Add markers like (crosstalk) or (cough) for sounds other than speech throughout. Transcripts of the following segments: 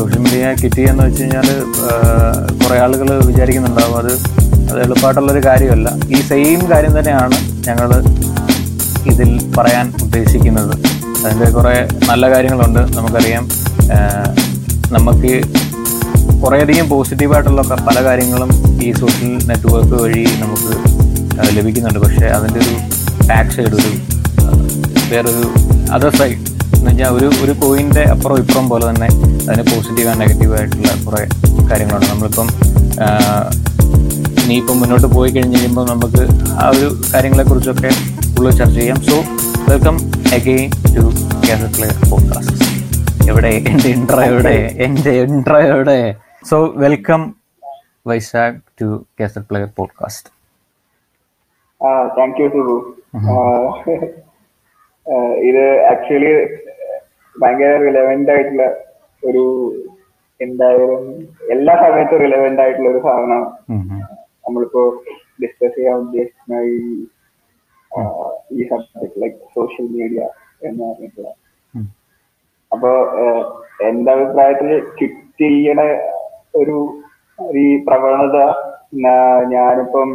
Social media കിട്ടി എന്ന് വെച്ച് കഴിഞ്ഞാൽ കുറേ ആളുകൾ വിചാരിക്കുന്നുണ്ടാവും അത് അത് എളുപ്പമായിട്ടുള്ളൊരു കാര്യമല്ല. ഈ സെയിം കാര്യം തന്നെയാണ് ഞങ്ങൾ ഇതിൽ പറയാൻ ഉദ്ദേശിക്കുന്നത്. അതിന്റെ കുറേ നല്ല കാര്യങ്ങളുണ്ട് നമുക്കറിയാം. നമുക്ക് കുറേയധികം പോസിറ്റീവായിട്ടുള്ള പല കാര്യങ്ങളും ഈ സോഷ്യൽ നെറ്റ്വർക്ക് വഴി നമുക്ക് ലഭിക്കുന്നുണ്ട്. പക്ഷേ അതിന്റെ ഒരു ബാക്ക് സൈഡ് ഒരു വേറൊരു അതർ സൈഡ് എന്ന് വെച്ചാൽ ഒരു ഒരു കോയിന്റെ അപ്പുറം ഇപ്പുറം പോലെ തന്നെ അതിന് പോസിറ്റീവ് ആൻഡ് നെഗറ്റീവ് ആയിട്ടുള്ള കുറേ കാര്യങ്ങളുണ്ട്. നമ്മളിപ്പം നീ ഇപ്പം മുന്നോട്ട് പോയി കഴിഞ്ഞ് കഴിയുമ്പോൾ നമുക്ക് ആ ഒരു കാര്യങ്ങളെക്കുറിച്ചൊക്കെ കൂടുതൽ ചർച്ച ചെയ്യാം. So welcome again to player podcast എവിടെ? എന്റെ ഇൻട്രോ എവിടെ? എന്റെ ഇൻട്രോ എവിടെ? So welcome Vaishakh to cassette player podcast thank you Subu. ഇത് ആക്ച്വലി ഭയങ്കര റിലവെന്റ് ആയിട്ടുള്ള ഒരു എന്തായാലും എല്ലാ സമയത്തും റിലവെന്റ് ആയിട്ടുള്ള ഒരു സാധനമാണ്. നമ്മളിപ്പോ ഡിസ്കസ് ചെയ്യാൻ ഉദ്ദേശിക്കുന്ന ഈ ഈ സബ്ജക്ട് ലൈക് സോഷ്യൽ മീഡിയ എന്ന് പറഞ്ഞിട്ടുള്ള. അപ്പോ എന്റെ അഭിപ്രായത്തിൽ കിട്ടിയുടെ ഒരു ഈ പ്രവണത ഞാനിപ്പം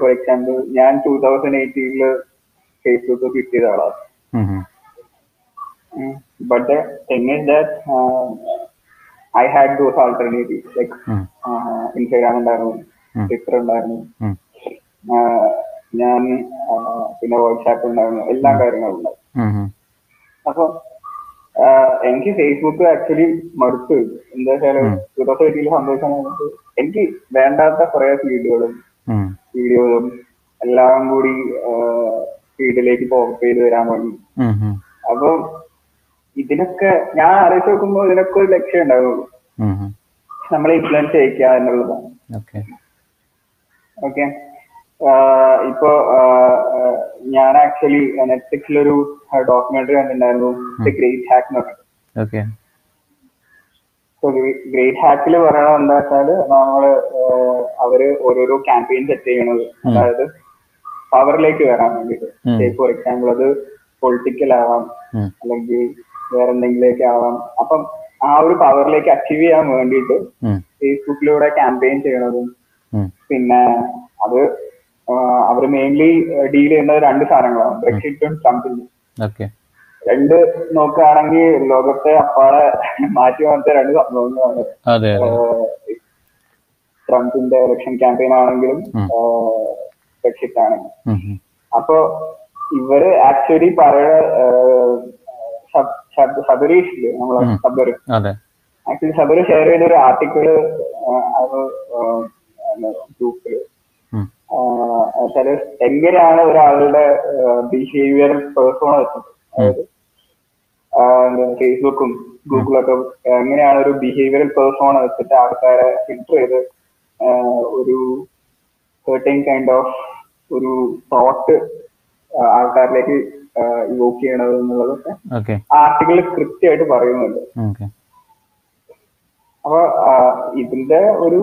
ഫോർ എക്സാമ്പിൾ ഞാൻ ടൂ തൗസൻഡ് എയ്റ്റീനിൽ ഫേസ്ബുക്ക് കിട്ടിയത് ആളാണ് but the thing is that uh, I had those alternatives like uh, Instagram ഉണ്ടായിരുന്നു ട്വിറ്റർ ഉണ്ടായിരുന്നു ഞാൻ പിന്നെ വാട്സാപ്പ് ഉണ്ടായിരുന്നു എല്ലാ കാര്യങ്ങളും ഉണ്ടായിരുന്നു. അപ്പൊ എനിക്ക് ഫേസ്ബുക്ക് ആക്ച്വലി മടുത്തു. എന്താ വെച്ചാൽ ടൂ തൗസൻഡ് എയ്റ്റീനിൽ സംഭവിക്കാൻ എനിക്ക് വേണ്ടാത്ത കുറെ ഫീഡുകളും വീഡിയോകളും എല്ലാം കൂടി ഫീഡിലേക്ക് പോപ്പ് ചെയ്ത് വരാൻ വേണ്ടി. അപ്പൊ ഇതിനൊക്കെ ഞാൻ ആലോചിച്ച് നോക്കുമ്പോൾ ഇതിനൊക്കെ ഒരു ലക്ഷ്യം ഉണ്ടാവുള്ളൂ. നമ്മളെ ഇൻഫ്ലുവൻസ് ചെയ്യിക്കുക എന്നുള്ളതാണ്. ഓക്കെ. ഇപ്പോ ഞാൻ ആക്ച്വലി നെറ്റ്ഫ്ലിക്സിൽ ഒരു ഡോക്യുമെന്ററി കണ്ടിട്ടുണ്ടായിരുന്നു. ദ ഗ്രേറ്റ് ഹാക്ക് എന്ന് പറഞ്ഞിട്ട്. ഗ്രേറ്റ് ഹാക്കിൽ പറയണത് എന്താ വെച്ചാൽ നമ്മൾ അവർ ഓരോരോ ക്യാമ്പയിൻ സെറ്റ് ചെയ്യണത്. അതായത് പവറിലേക്ക് വരാൻ വേണ്ടിട്ട് ഫോർ എക്സാമ്പിൾ അത് പൊളിറ്റിക്കൽ ആവാം. അല്ലെങ്കിൽ വേറെ എന്തെങ്കിലുമൊക്കെ ആവാം. അപ്പം ആ ഒരു പവറിലേക്ക് അച്ചീവ് ചെയ്യാൻ വേണ്ടിയിട്ട് ഫേസ്ബുക്കിലൂടെ ക്യാമ്പയിൻ ചെയ്യണതും പിന്നെ അത് അവർ മെയിൻലി ഡീൽ ചെയ്യുന്നത് രണ്ട് സാധനങ്ങളാണ്. ബ്രെക്സിറ്റും ട്രംപിനും ഓക്കെ രണ്ട് നോക്കുകയാണെങ്കിൽ ലോകത്തെ അപ്പാടെ മാറ്റി മറിച്ച രണ്ട് സംഭവങ്ങളാണ്. ട്രംപിന്റെ ഇലക്ഷൻ ക്യാമ്പയിൻ ആണെങ്കിലും ബ്രെക്സിറ്റ് ആണെങ്കിലും. അപ്പൊ ഇവർ ആക്ച്വലി പറയുന്ന സബരീഷിൽ നമ്മളെ അതെ. ആക്ച്വലി സബര് ഷെയർ ചെയ്ത ഒരു ആർട്ടിക്കിൾ ഗ്രൂപ്പിൽ. വെച്ചാൽ എങ്ങനെയാണ് ഒരാളുടെ ബിഹേവിയർ പേഴ്സോണ വെച്ചത് അതായത് ഫേസ്ബുക്കും ഗൂഗിളൊക്കെ എങ്ങനെയാണ് ഒരു ബിഹേവിയറൽ പേഴ്സോണ വെച്ചിട്ട് ആൾക്കാരെ ഫിൽറ്റർ ചെയ്ത് ഒരു സെർട്ടൻ കൈൻഡ് ഓഫ് ഒരു തോട്ട് ആൾക്കാരിലേക്ക് ഇവോക്ക് ചെയ്യണത് എന്നുള്ളതൊക്കെ ആർട്ടിക്കിളിൽ ആർട്ടിക്കിൾ കൃത്യമായിട്ട് പറയുന്നുണ്ട്. അപ്പൊ ഇതിന്റെ ഒരു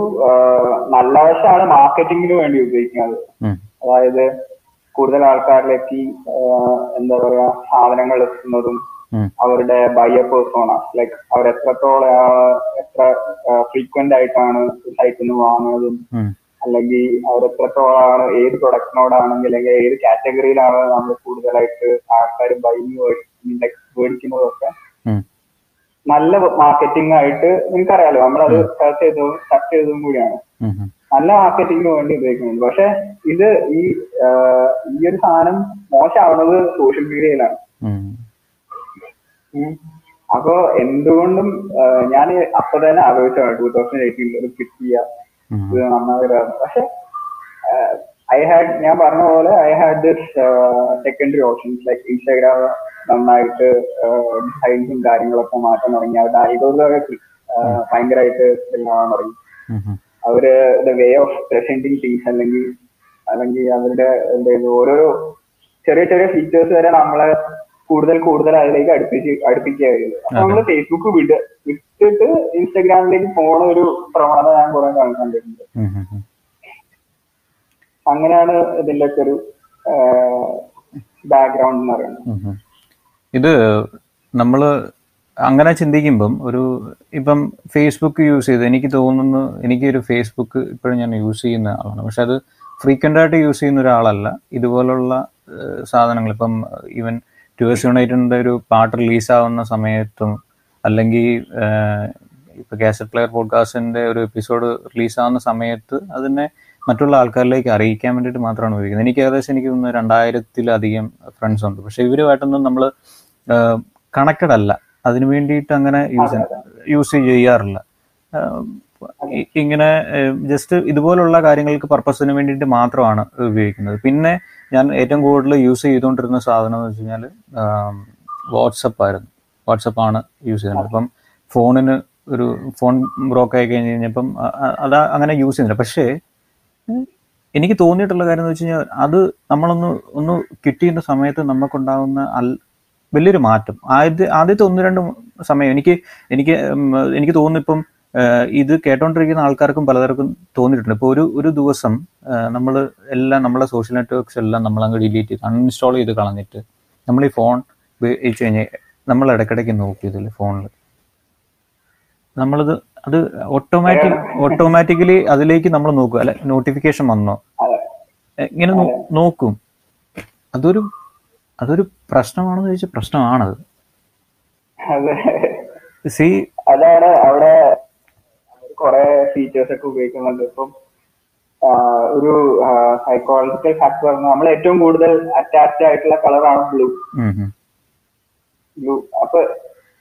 നല്ല വശമാണ് മാർക്കറ്റിംഗിന് വേണ്ടി ഉപയോഗിക്കുന്നത്. അതായത് കൂടുതൽ ആൾക്കാരിലേക്ക് എന്താ പറയാ സാധനങ്ങൾ എത്തുന്നതും അവരുടെ ബയർ പേഴ്സോണ ലൈക്ക് അവർ എത്രത്തോളം എത്ര ഫ്രീക്വന്റ് ആയിട്ടാണ് സൈറ്റിൽ നിന്ന് വാങ്ങുന്നതും അല്ലെങ്കിൽ അവർ എത്രത്തോളമാണ് ഏത് പ്രൊഡക്റ്റിനോടാണെങ്കിൽ അല്ലെങ്കിൽ ഏത് കാറ്റഗറിയിലാണ് നമ്മൾ കൂടുതലായിട്ട് ആൾക്കാർ ബൈങ് മേടിക്കുന്നതൊക്കെ നല്ല മാർക്കറ്റിംഗ് ആയിട്ട് നിങ്ങൾക്കറിയാലോ നമ്മളത് സെർച്ച് ചെയ്തതും സെർച്ച് ചെയ്തതും കൂടിയാണ്. നല്ല മാർക്കറ്റിംഗിന് വേണ്ടി ഉപയോഗിക്കുന്നുണ്ട്. പക്ഷെ ഇത് ഈ ഈ ഒരു സാധനം മോശമാവുന്നത് സോഷ്യൽ മീഡിയയിലാണ് അപ്പോ എന്തുകൊണ്ടും ഞാൻ അപ്പൊ തന്നെ ആലോചിച്ചാണ് ടൂ തൗസൻഡ് എയ്റ്റീനിൽ ഒരു ക്ലിക്ക് ചെയ്യുക ഇത് നന്നാവില്ല പക്ഷെ ഐ ഹാഡ് ഞാൻ പറഞ്ഞ പോലെ I had this secondary options like Instagram നന്നായിട്ട് ഡിസൈൻസും കാര്യങ്ങളൊക്കെ മാറ്റാൻ തുടങ്ങി. അവരുടെ അൽഗോരിതമൊക്കെ ഭയങ്കരമായിട്ട് ആവാൻ തുടങ്ങി. അവർ the way of presenting things അല്ലെങ്കിൽ അല്ലെങ്കിൽ അവരുടെ എന്തായാലും ഓരോരോ ചെറിയ ചെറിയ ഫീച്ചേഴ്സ് വരെ നമ്മളെ കൂടുതൽ കൂടുതൽ അതിലേക്ക് അടുപ്പിച്ച് അടുപ്പിക്കുകയായിരുന്നു. അപ്പൊ നമ്മൾ ഫേസ്ബുക്ക് വിട് വിട്ടിട്ട് ഇൻസ്റ്റാഗ്രാമിലേക്ക് പോണ ഒരു പ്രവണത ഞാൻ കുറെ കണ്ടിട്ടുണ്ട്. അങ്ങനെയാണ് ഇതിന്റെ ഒക്കെ ഒരു ബാക്ക്ഗ്രൗണ്ട് എന്ന് പറയുന്നത്. ഇത് നമ്മൾ അങ്ങനെ ചിന്തിക്കുമ്പം ഒരു ഇപ്പം ഫേസ്ബുക്ക് യൂസ് ചെയ്ത് എനിക്ക് തോന്നുന്നു എനിക്ക് ഒരു ഫേസ്ബുക്ക് ഇപ്പോഴും ഞാൻ യൂസ് ചെയ്യുന്ന ആളാണ്. പക്ഷെ അത് ഫ്രീക്വന്റ് ആയിട്ട് യൂസ് ചെയ്യുന്ന ഒരാളല്ല. ഇതുപോലുള്ള സാധനങ്ങൾ ഇപ്പം ഈവൻ ടു എസ് ഒരു പാട്ട് റിലീസാവുന്ന സമയത്തും അല്ലെങ്കിൽ ഇപ്പൊ കാസറ്റ് പ്ലെയർ പോഡ്കാസ്റ്റിന്റെ ഒരു എപ്പിസോഡ് റിലീസാവുന്ന സമയത്ത് അതിനെ മറ്റുള്ള ആൾക്കാരിലേക്ക് അറിയിക്കാൻ വേണ്ടിയിട്ട് മാത്രമാണ് ഉപയോഗിക്കുന്നത്. എനിക്ക് ഏകദേശം എനിക്ക് തോന്നുന്നു രണ്ടായിരത്തിലധികം ഫ്രണ്ട്സ് ഉണ്ട്. പക്ഷെ ഇവരുമായിട്ടൊന്നും നമ്മൾ കണക്റ്റഡ് അല്ല. അതിനു വേണ്ടിയിട്ട് അങ്ങനെ യൂസ് യൂസ് ചെയ്യാറില്ല. ഇങ്ങനെ ജസ്റ്റ് ഇതുപോലുള്ള കാര്യങ്ങൾക്ക് പർപ്പസിന് വേണ്ടിയിട്ട് മാത്രമാണ് ഉപയോഗിക്കുന്നത്. പിന്നെ ഞാൻ ഏറ്റവും കൂടുതൽ യൂസ് ചെയ്തുകൊണ്ടിരുന്ന സാധനം എന്ന് വെച്ച് കഴിഞ്ഞാൽ വാട്സപ്പ് ആയിരുന്നു. വാട്സപ്പ് ആണ് യൂസ് ചെയ്യുന്നത്. അപ്പം ഫോണിന് ഒരു ഫോൺ ബ്രോക്ക് ആയി കഴിഞ്ഞ് കഴിഞ്ഞപ്പം അത് അങ്ങനെ യൂസ് ചെയ്യുന്നില്ല. പക്ഷേ എനിക്ക് തോന്നിയിട്ടുള്ള കാര്യം എന്ന് വെച്ച് കഴിഞ്ഞാൽ അത് നമ്മളൊന്ന് ഒന്ന് കിട്ടിയ സമയത്ത് നമുക്കുണ്ടാകുന്ന വലിയൊരു മാറ്റം. ആദ്യ ആദ്യത്തെ ഒന്ന് രണ്ട് സമയം എനിക്ക് എനിക്ക് എനിക്ക് തോന്നുന്നു ഇപ്പം ഇത് കേട്ടോണ്ടിരിക്കുന്ന ആൾക്കാർക്കും പലതരക്കും തോന്നിയിട്ടുണ്ട്. ഇപ്പോൾ ഒരു ഒരു ദിവസം നമ്മൾ എല്ലാം നമ്മളെ സോഷ്യൽ നെറ്റ്വർക്ക്സ് എല്ലാം നമ്മൾ അങ്ങ് ഡിലീറ്റ് ചെയ്ത് അൺഇൻസ്റ്റാൾ ചെയ്ത് കളഞ്ഞിട്ട് നമ്മൾ ഈ ഫോൺ ഉപയോഗിച്ച് കഴിഞ്ഞാൽ നമ്മൾ ഇടയ്ക്കിടയ്ക്ക് നോക്കും ഇതിൽ ഫോണിൽ നമ്മളത് അത് ഓട്ടോമാറ്റിക് ഓട്ടോമാറ്റിക്കലി അതിലേക്ക് നമ്മൾ നോക്കും. അല്ലെ നോട്ടിഫിക്കേഷൻ വന്നോ? ഇങ്ങനെ നോക്കും. അതൊരു അതൊരു പ്രശ്നമാണെന്ന് ചോദിച്ചാൽ പ്രശ്നമാണത്. സി അതാണ് അവിടെ കുറെ ഫീച്ചേഴ്സ് ഒക്കെ ഉപയോഗിക്കുന്നുണ്ട്. ഇപ്പം ഒരു സൈക്കോളജിക്കൽ ഫാക്ടർ പറഞ്ഞാൽ നമ്മൾ ഏറ്റവും കൂടുതൽ അറ്റാച്ച്ഡ് ആയിട്ടുള്ള കളറാണ് ബ്ലൂ ബ്ലൂ അപ്പൊ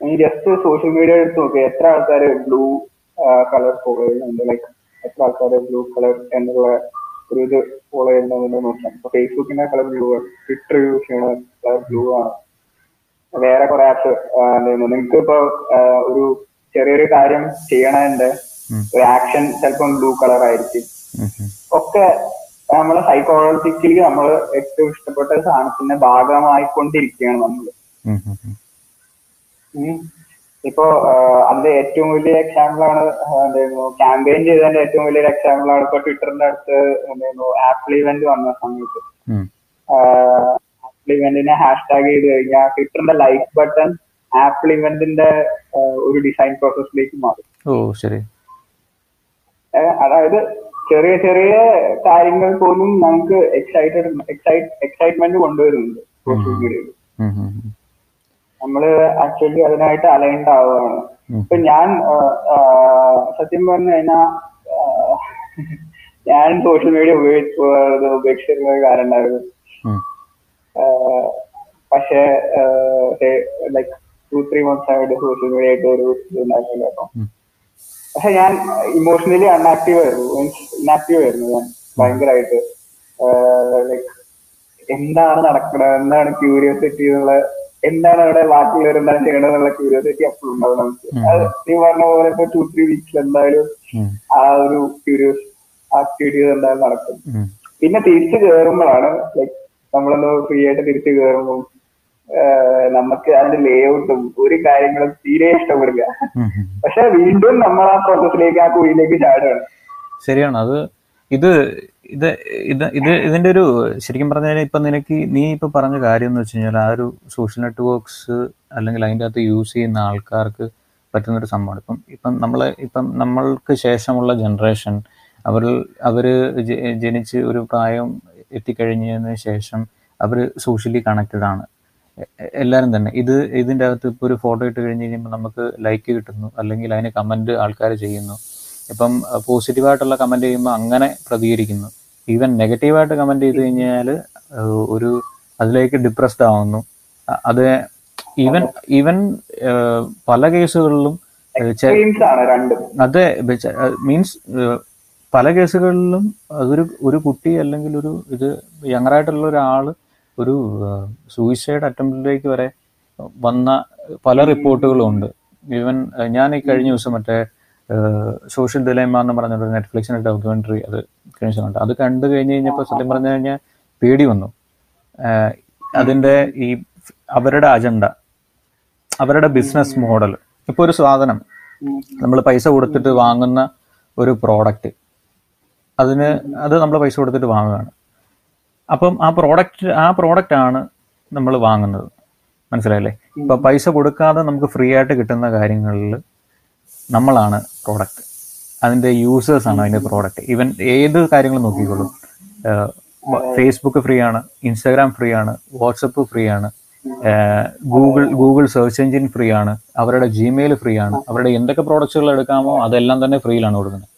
ഈ ജസ്റ്റ് സോഷ്യൽ മീഡിയ എടുത്ത് നോക്കുക എത്ര ആൾക്കാര് ബ്ലൂ കളർ ഫോളോ ചെയ്യുന്നുണ്ട്? ലൈക്ക് എത്ര ആൾക്കാര് ബ്ലൂ കളർ എന്നുള്ള ഒരു ഇത് ഫോളോ ചെയ്യുന്നുണ്ട് നോക്കാം. ഇപ്പൊ ഫേസ്ബുക്കിന്റെ കളർ ബ്ലൂ ആണ്. ട്വിറ്റർ യൂസ് ചെയ്യുന്ന കളർ ബ്ലൂ ആണ്. വേറെ കുറെ ആപ്സ് നിങ്ങൾക്ക് ഇപ്പൊ ഒരു ചെറിയൊരു കാര്യം ഒരു ആക്ഷൻ ചിലപ്പം ബ്ലൂ കളർ ആയിരിക്കും. ഒക്കെ നമ്മളെ സൈക്കോളജിക്കലി നമ്മൾ ഏറ്റവും ഇഷ്ടപ്പെട്ട സാധനത്തിന്റെ ഭാഗമായിക്കൊണ്ടിരിക്കുകയാണ് നമ്മൾ. ഇപ്പോ അതിന്റെ ഏറ്റവും വലിയ എക്സാമ്പിൾ ആണ് എന്തായിരുന്നു ക്യാമ്പയിൻ ചെയ്തതിന്റെ ഏറ്റവും വലിയ എക്സാമ്പിൾ ആണ് ഇപ്പൊ ട്വിറ്ററിന്റെ അടുത്ത് എന്തായിരുന്നു ആപ്പിൾ ഇവന്റ് വന്ന സമയത്ത്. ആപ്പിൾ ഇവന്റിനെ ഹാഷ്ടാഗ് ചെയ്ത് കഴിഞ്ഞാൽ ട്വിറ്ററിന്റെ ലൈക്ക് ബട്ടൺ ആപ്പിൾ ഇവന്റിന്റെ ഒരു ഡിസൈൻ പ്രോസസ്സിലേക്ക് മാറും. ഓ ശരി. അതായത് ചെറിയ ചെറിയ കാര്യങ്ങൾ പോലും നമുക്ക് എക്സൈറ്റഡ് എക്സൈറ്റ്മെന്റ് കൊണ്ടുവരുന്നുണ്ട് സോഷ്യൽ മീഡിയയിൽ. നമ്മൾ ആക്ച്വലി അതിനായിട്ട് അലൈൻഡ് ആവുകയാണ്. ഇപ്പൊ ഞാൻ സത്യം പറഞ്ഞു കഴിഞ്ഞാൽ ഞാൻ സോഷ്യൽ മീഡിയ ഉപയോഗിച്ച് ഉപേക്ഷിച്ചിരുന്ന ഒരു കാര്യം ഉണ്ടായിരുന്നു. പക്ഷെ ലൈക്ക് ടു ത്രീ മന്ത്സ് ആയിട്ട് സോഷ്യൽ മീഡിയ ആയിട്ട് ഒരു ഇത് ഉണ്ടായിരുന്നില്ല. അപ്പം. പക്ഷെ ഞാൻ ഇമോഷണലി അൺആക്റ്റീവ് ആയിരുന്നു. മീൻസ് ഇൻആക്റ്റീവ് ആയിരുന്നു ഞാൻ ഭയങ്കരമായിട്ട് ലൈക്ക് എന്താണ് നടക്കുന്നത് എന്താണ് ക്യൂരിയോസിറ്റി എന്നുള്ള എന്താണ് അവിടെ ബാക്കിയുള്ളവർ എന്താണ് ചെയ്യണത് എന്നുള്ള ക്യൂരിയോസിറ്റി അപ്പോഴും ഉണ്ടാവും നമുക്ക്. അത് നീ പറഞ്ഞ പോലെ ഇപ്പൊ ടു ത്രീ വീക്സിൽ എന്തായാലും ആ ഒരു ക്യൂരിയോസ് ആക്ടിവിറ്റീസ് എന്തായാലും നടക്കും. പിന്നെ തിരിച്ചു കയറുമ്പോഴാണ് ലൈക്ക് നമ്മളൊന്ന് ഫ്രീ ആയിട്ട് തിരിച്ചു കയറുമ്പോൾ നമുക്ക് അതിന്റെ ലേഔട്ടും ഒരു കാര്യങ്ങളും തീരെ ഇഷ്ടപ്പെടില്ല. പക്ഷെ വീണ്ടും നമ്മൾ ആ പ്രോസസ്സിലേക്ക് ആ കുഴിയിലേക്ക് ചാടുകയാണ്. ശരിയാണ്. അത് ഇത് ഇത് ഇത് ഇത് ഇതിന്റെ ഒരു ശരിക്കും പറഞ്ഞാൽ ഇപ്പൊ നിനക്ക് നീ ഇപ്പൊ പറഞ്ഞ കാര്യം എന്ന് വെച്ച് കഴിഞ്ഞാൽ ആ ഒരു സോഷ്യൽ നെറ്റ്വർക്ക്സ് അല്ലെങ്കിൽ അതിന്റെ അകത്ത് യൂസ് ചെയ്യുന്ന ആൾക്കാർക്ക് പറ്റുന്ന ഒരു സംഭവമാണ്. ഇപ്പം ഇപ്പം നമ്മളെ ഇപ്പം നമ്മൾക്ക് ശേഷമുള്ള ജനറേഷൻ അവർ അവർ ജനിച്ച് ഒരു പ്രായം എത്തിക്കഴിഞ്ഞതിന് ശേഷം അവർ സോഷ്യലി കണക്റ്റഡ് ആണ്. എല്ലാവരും തന്നെ. ഇത് ഇതിന്റെ അകത്ത് ഇപ്പോൾ ഒരു ഫോട്ടോ ഇട്ട് കഴിഞ്ഞ് കഴിയുമ്പോൾ നമുക്ക് ലൈക്ക് കിട്ടുന്നു. അല്ലെങ്കിൽ അതിന് കമന്റ് ആൾക്കാർ ചെയ്യുന്നു. ഇപ്പം പോസിറ്റീവായിട്ടുള്ള കമന്റ് ചെയ്യുമ്പോൾ അങ്ങനെ പ്രതികരിക്കുന്നു. ഈവൻ നെഗറ്റീവായിട്ട് കമന്റ് ചെയ്ത് കഴിഞ്ഞാൽ ഒരു അതിലേക്ക് ഡിപ്രസ്ഡ് ആവുന്നു. അത് ഈവൻ ഈവൻ പല കേസുകളിലും അതെ മീൻസ് പല കേസുകളിലും അതൊരു ഒരു കുട്ടി അല്ലെങ്കിൽ ഒരു ഇത് യങ്ങറായിട്ടുള്ള ഒരാൾ ഒരു സൂയിസൈഡ് അറ്റംപ്റ്റിലേക്ക് വരെ വന്ന പല റിപ്പോർട്ടുകളും ഉണ്ട് ഈവൻ ഞാൻ ഈ കഴിഞ്ഞ ദിവസം മറ്റേ സോഷ്യൽ ദിലേമ എന്ന് പറഞ്ഞൊരു നെറ്റ്ഫ്ലിക്സിന്റെ ഡോക്യുമെന്ററി അത് കഴിഞ്ഞ അത് കണ്ടു കഴിഞ്ഞ് കഴിഞ്ഞപ്പോൾ സത്യം പറഞ്ഞു കഴിഞ്ഞാൽ പേടി വന്നു. അതിന്റെ ഈ അവരുടെ അജണ്ട അവരുടെ ബിസിനസ് മോഡൽ ഇപ്പൊ ഒരു സാധനം നമ്മൾ പൈസ കൊടുത്തിട്ട് വാങ്ങുന്ന ഒരു പ്രോഡക്റ്റ് അതിന് അത് നമ്മൾ പൈസ കൊടുത്തിട്ട് വാങ്ങുകയാണ്. അപ്പം ആ പ്രോഡക്റ്റ് ആ പ്രോഡക്റ്റ് ആണ് നമ്മൾ വാങ്ങുന്നത്. മനസ്സിലായില്ലേ? ഇപ്പൊ പൈസ കൊടുക്കാതെ നമുക്ക് ഫ്രീ ആയിട്ട് കിട്ടുന്ന കാര്യങ്ങളിൽ നമ്മളാണ് പ്രോഡക്റ്റ് അതിന്റെ യൂസേഴ്സ് ആണ് അതിന്റെ പ്രോഡക്റ്റ് ഈവൻ ഏത് കാര്യങ്ങൾ നോക്കിക്കോളും. ഫേസ്ബുക്ക് ഫ്രീ ആണ് ഇൻസ്റ്റാഗ്രാം ഫ്രീ ആണ് വാട്സപ്പ് ഫ്രീ ആണ് Google Google search engine free ആണ് അവരുടെ ജിമെയിൽ ഫ്രീ ആണ് അവരുടെ എന്തൊക്കെ പ്രോഡക്റ്റുകൾ എടുക്കാമോ അതെല്ലാം തന്നെ ഫ്രീയിലാണ് കൊടുക്കുന്നത്.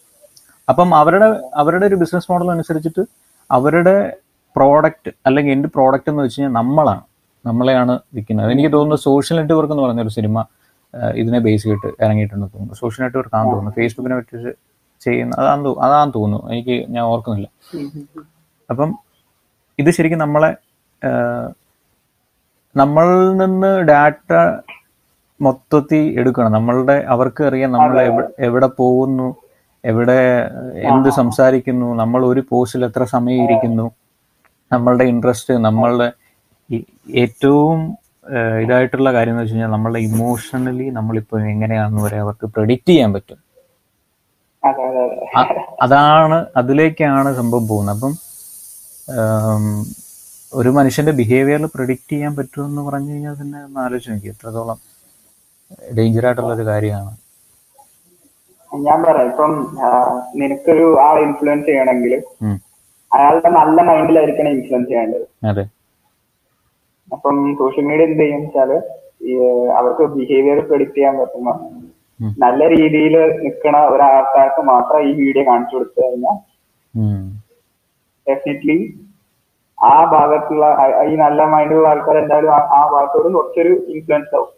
അപ്പം അവരുടെ അവരുടെ ഒരു ബിസിനസ് മോഡൽ അനുസരിച്ചിട്ട് അവരുടെ പ്രോഡക്റ്റ് അല്ലെങ്കിൽ എന്റെ പ്രോഡക്റ്റ് എന്ന് വെച്ച് കഴിഞ്ഞാൽ നമ്മളാണ്. നമ്മളെയാണ് വിൽക്കുന്നത്. എനിക്ക് തോന്നുന്നു സോഷ്യൽ നെറ്റ്വർക്ക് എന്ന് പറഞ്ഞൊരു സിനിമ ഇതിനെ ബേസ് ചെയ്തിട്ട് ഇറങ്ങിയിട്ടുണ്ട് തോന്നുന്നു. സോഷ്യൽ നെറ്റ്വർക്ക് ആണെന്ന് തോന്നുന്നു. ഫേസ്ബുക്കിനെ പറ്റി ചെയ്യുന്ന അതാന്ന് അതാന്ന് തോന്നുന്നു. എനിക്ക് ഞാൻ ഓർക്കുന്നില്ല. അപ്പം ഇത് ശരിക്കും നമ്മളെ നമ്മളിൽ നിന്ന് ഡാറ്റ മൊത്തത്തിൽ എടുക്കണം. നമ്മളുടെ അവർക്ക് അറിയാം നമ്മൾ എവിടെ എവിടെ പോകുന്നു എവിടെ എന്ത് സംസാരിക്കുന്നു നമ്മൾ ഒരു പോസ്റ്റിൽ എത്ര സമയം ഇരിക്കുന്നു. നമ്മളുടെ ഇൻട്രസ്റ്റ് നമ്മളുടെ ഏറ്റവും ഇതായിട്ടുള്ള കാര്യം എന്ന് വെച്ച് കഴിഞ്ഞാൽ നമ്മളുടെ ഇമോഷണലി നമ്മളിപ്പോൾ എങ്ങനെയാണെന്ന് വരെ അവർക്ക് പ്രെഡിക്റ്റ് ചെയ്യാൻ പറ്റും. അതാണ് അതിലേക്കാണ് സംഭവം പോകുന്നത്. അപ്പം ഒരു മനുഷ്യന്റെ ബിഹേവിയറിൽ പ്രിഡിക്റ്റ് ചെയ്യാൻ പറ്റുമെന്ന് പറഞ്ഞു കഴിഞ്ഞാൽ തന്നെ ഒന്ന് ആലോചിച്ച് നോക്കി എത്രത്തോളം ഡേഞ്ചർ ആയിട്ടുള്ള ഒരു കാര്യമാണ്. ഞാൻ പറയാം. ഇപ്പം നിനക്കൊരു ആൾ ഇൻഫ്ലുവൻസ് ചെയ്യണമെങ്കിൽ. അയാളുടെ നല്ല മൈൻഡിലായിരിക്കണം ഇൻഫ്ലുവൻസ് ചെയ്യേണ്ടത് അപ്പം സോഷ്യൽ മീഡിയ എന്ത് ചെയ്യും വെച്ചാൽ അവർക്ക് ബിഹേവിയർ പ്രെഡിക്ട് ചെയ്യാൻ പറ്റുന്ന നല്ല രീതിയിൽ നിൽക്കണ ഒരാൾക്കാർക്ക് മാത്രം ഈ വീഡിയോ കാണിച്ചു കൊടുത്തു കഴിഞ്ഞാൽ. ഡെഫിനറ്റ്ലി ആ ഭാഗത്തുള്ള ഈ നല്ല മൈൻഡുള്ള ആൾക്കാർ എന്തായാലും ആ- ഭാഗത്തോട് കുറച്ചൊരു ഇൻഫ്ലുവൻസ് ആവും.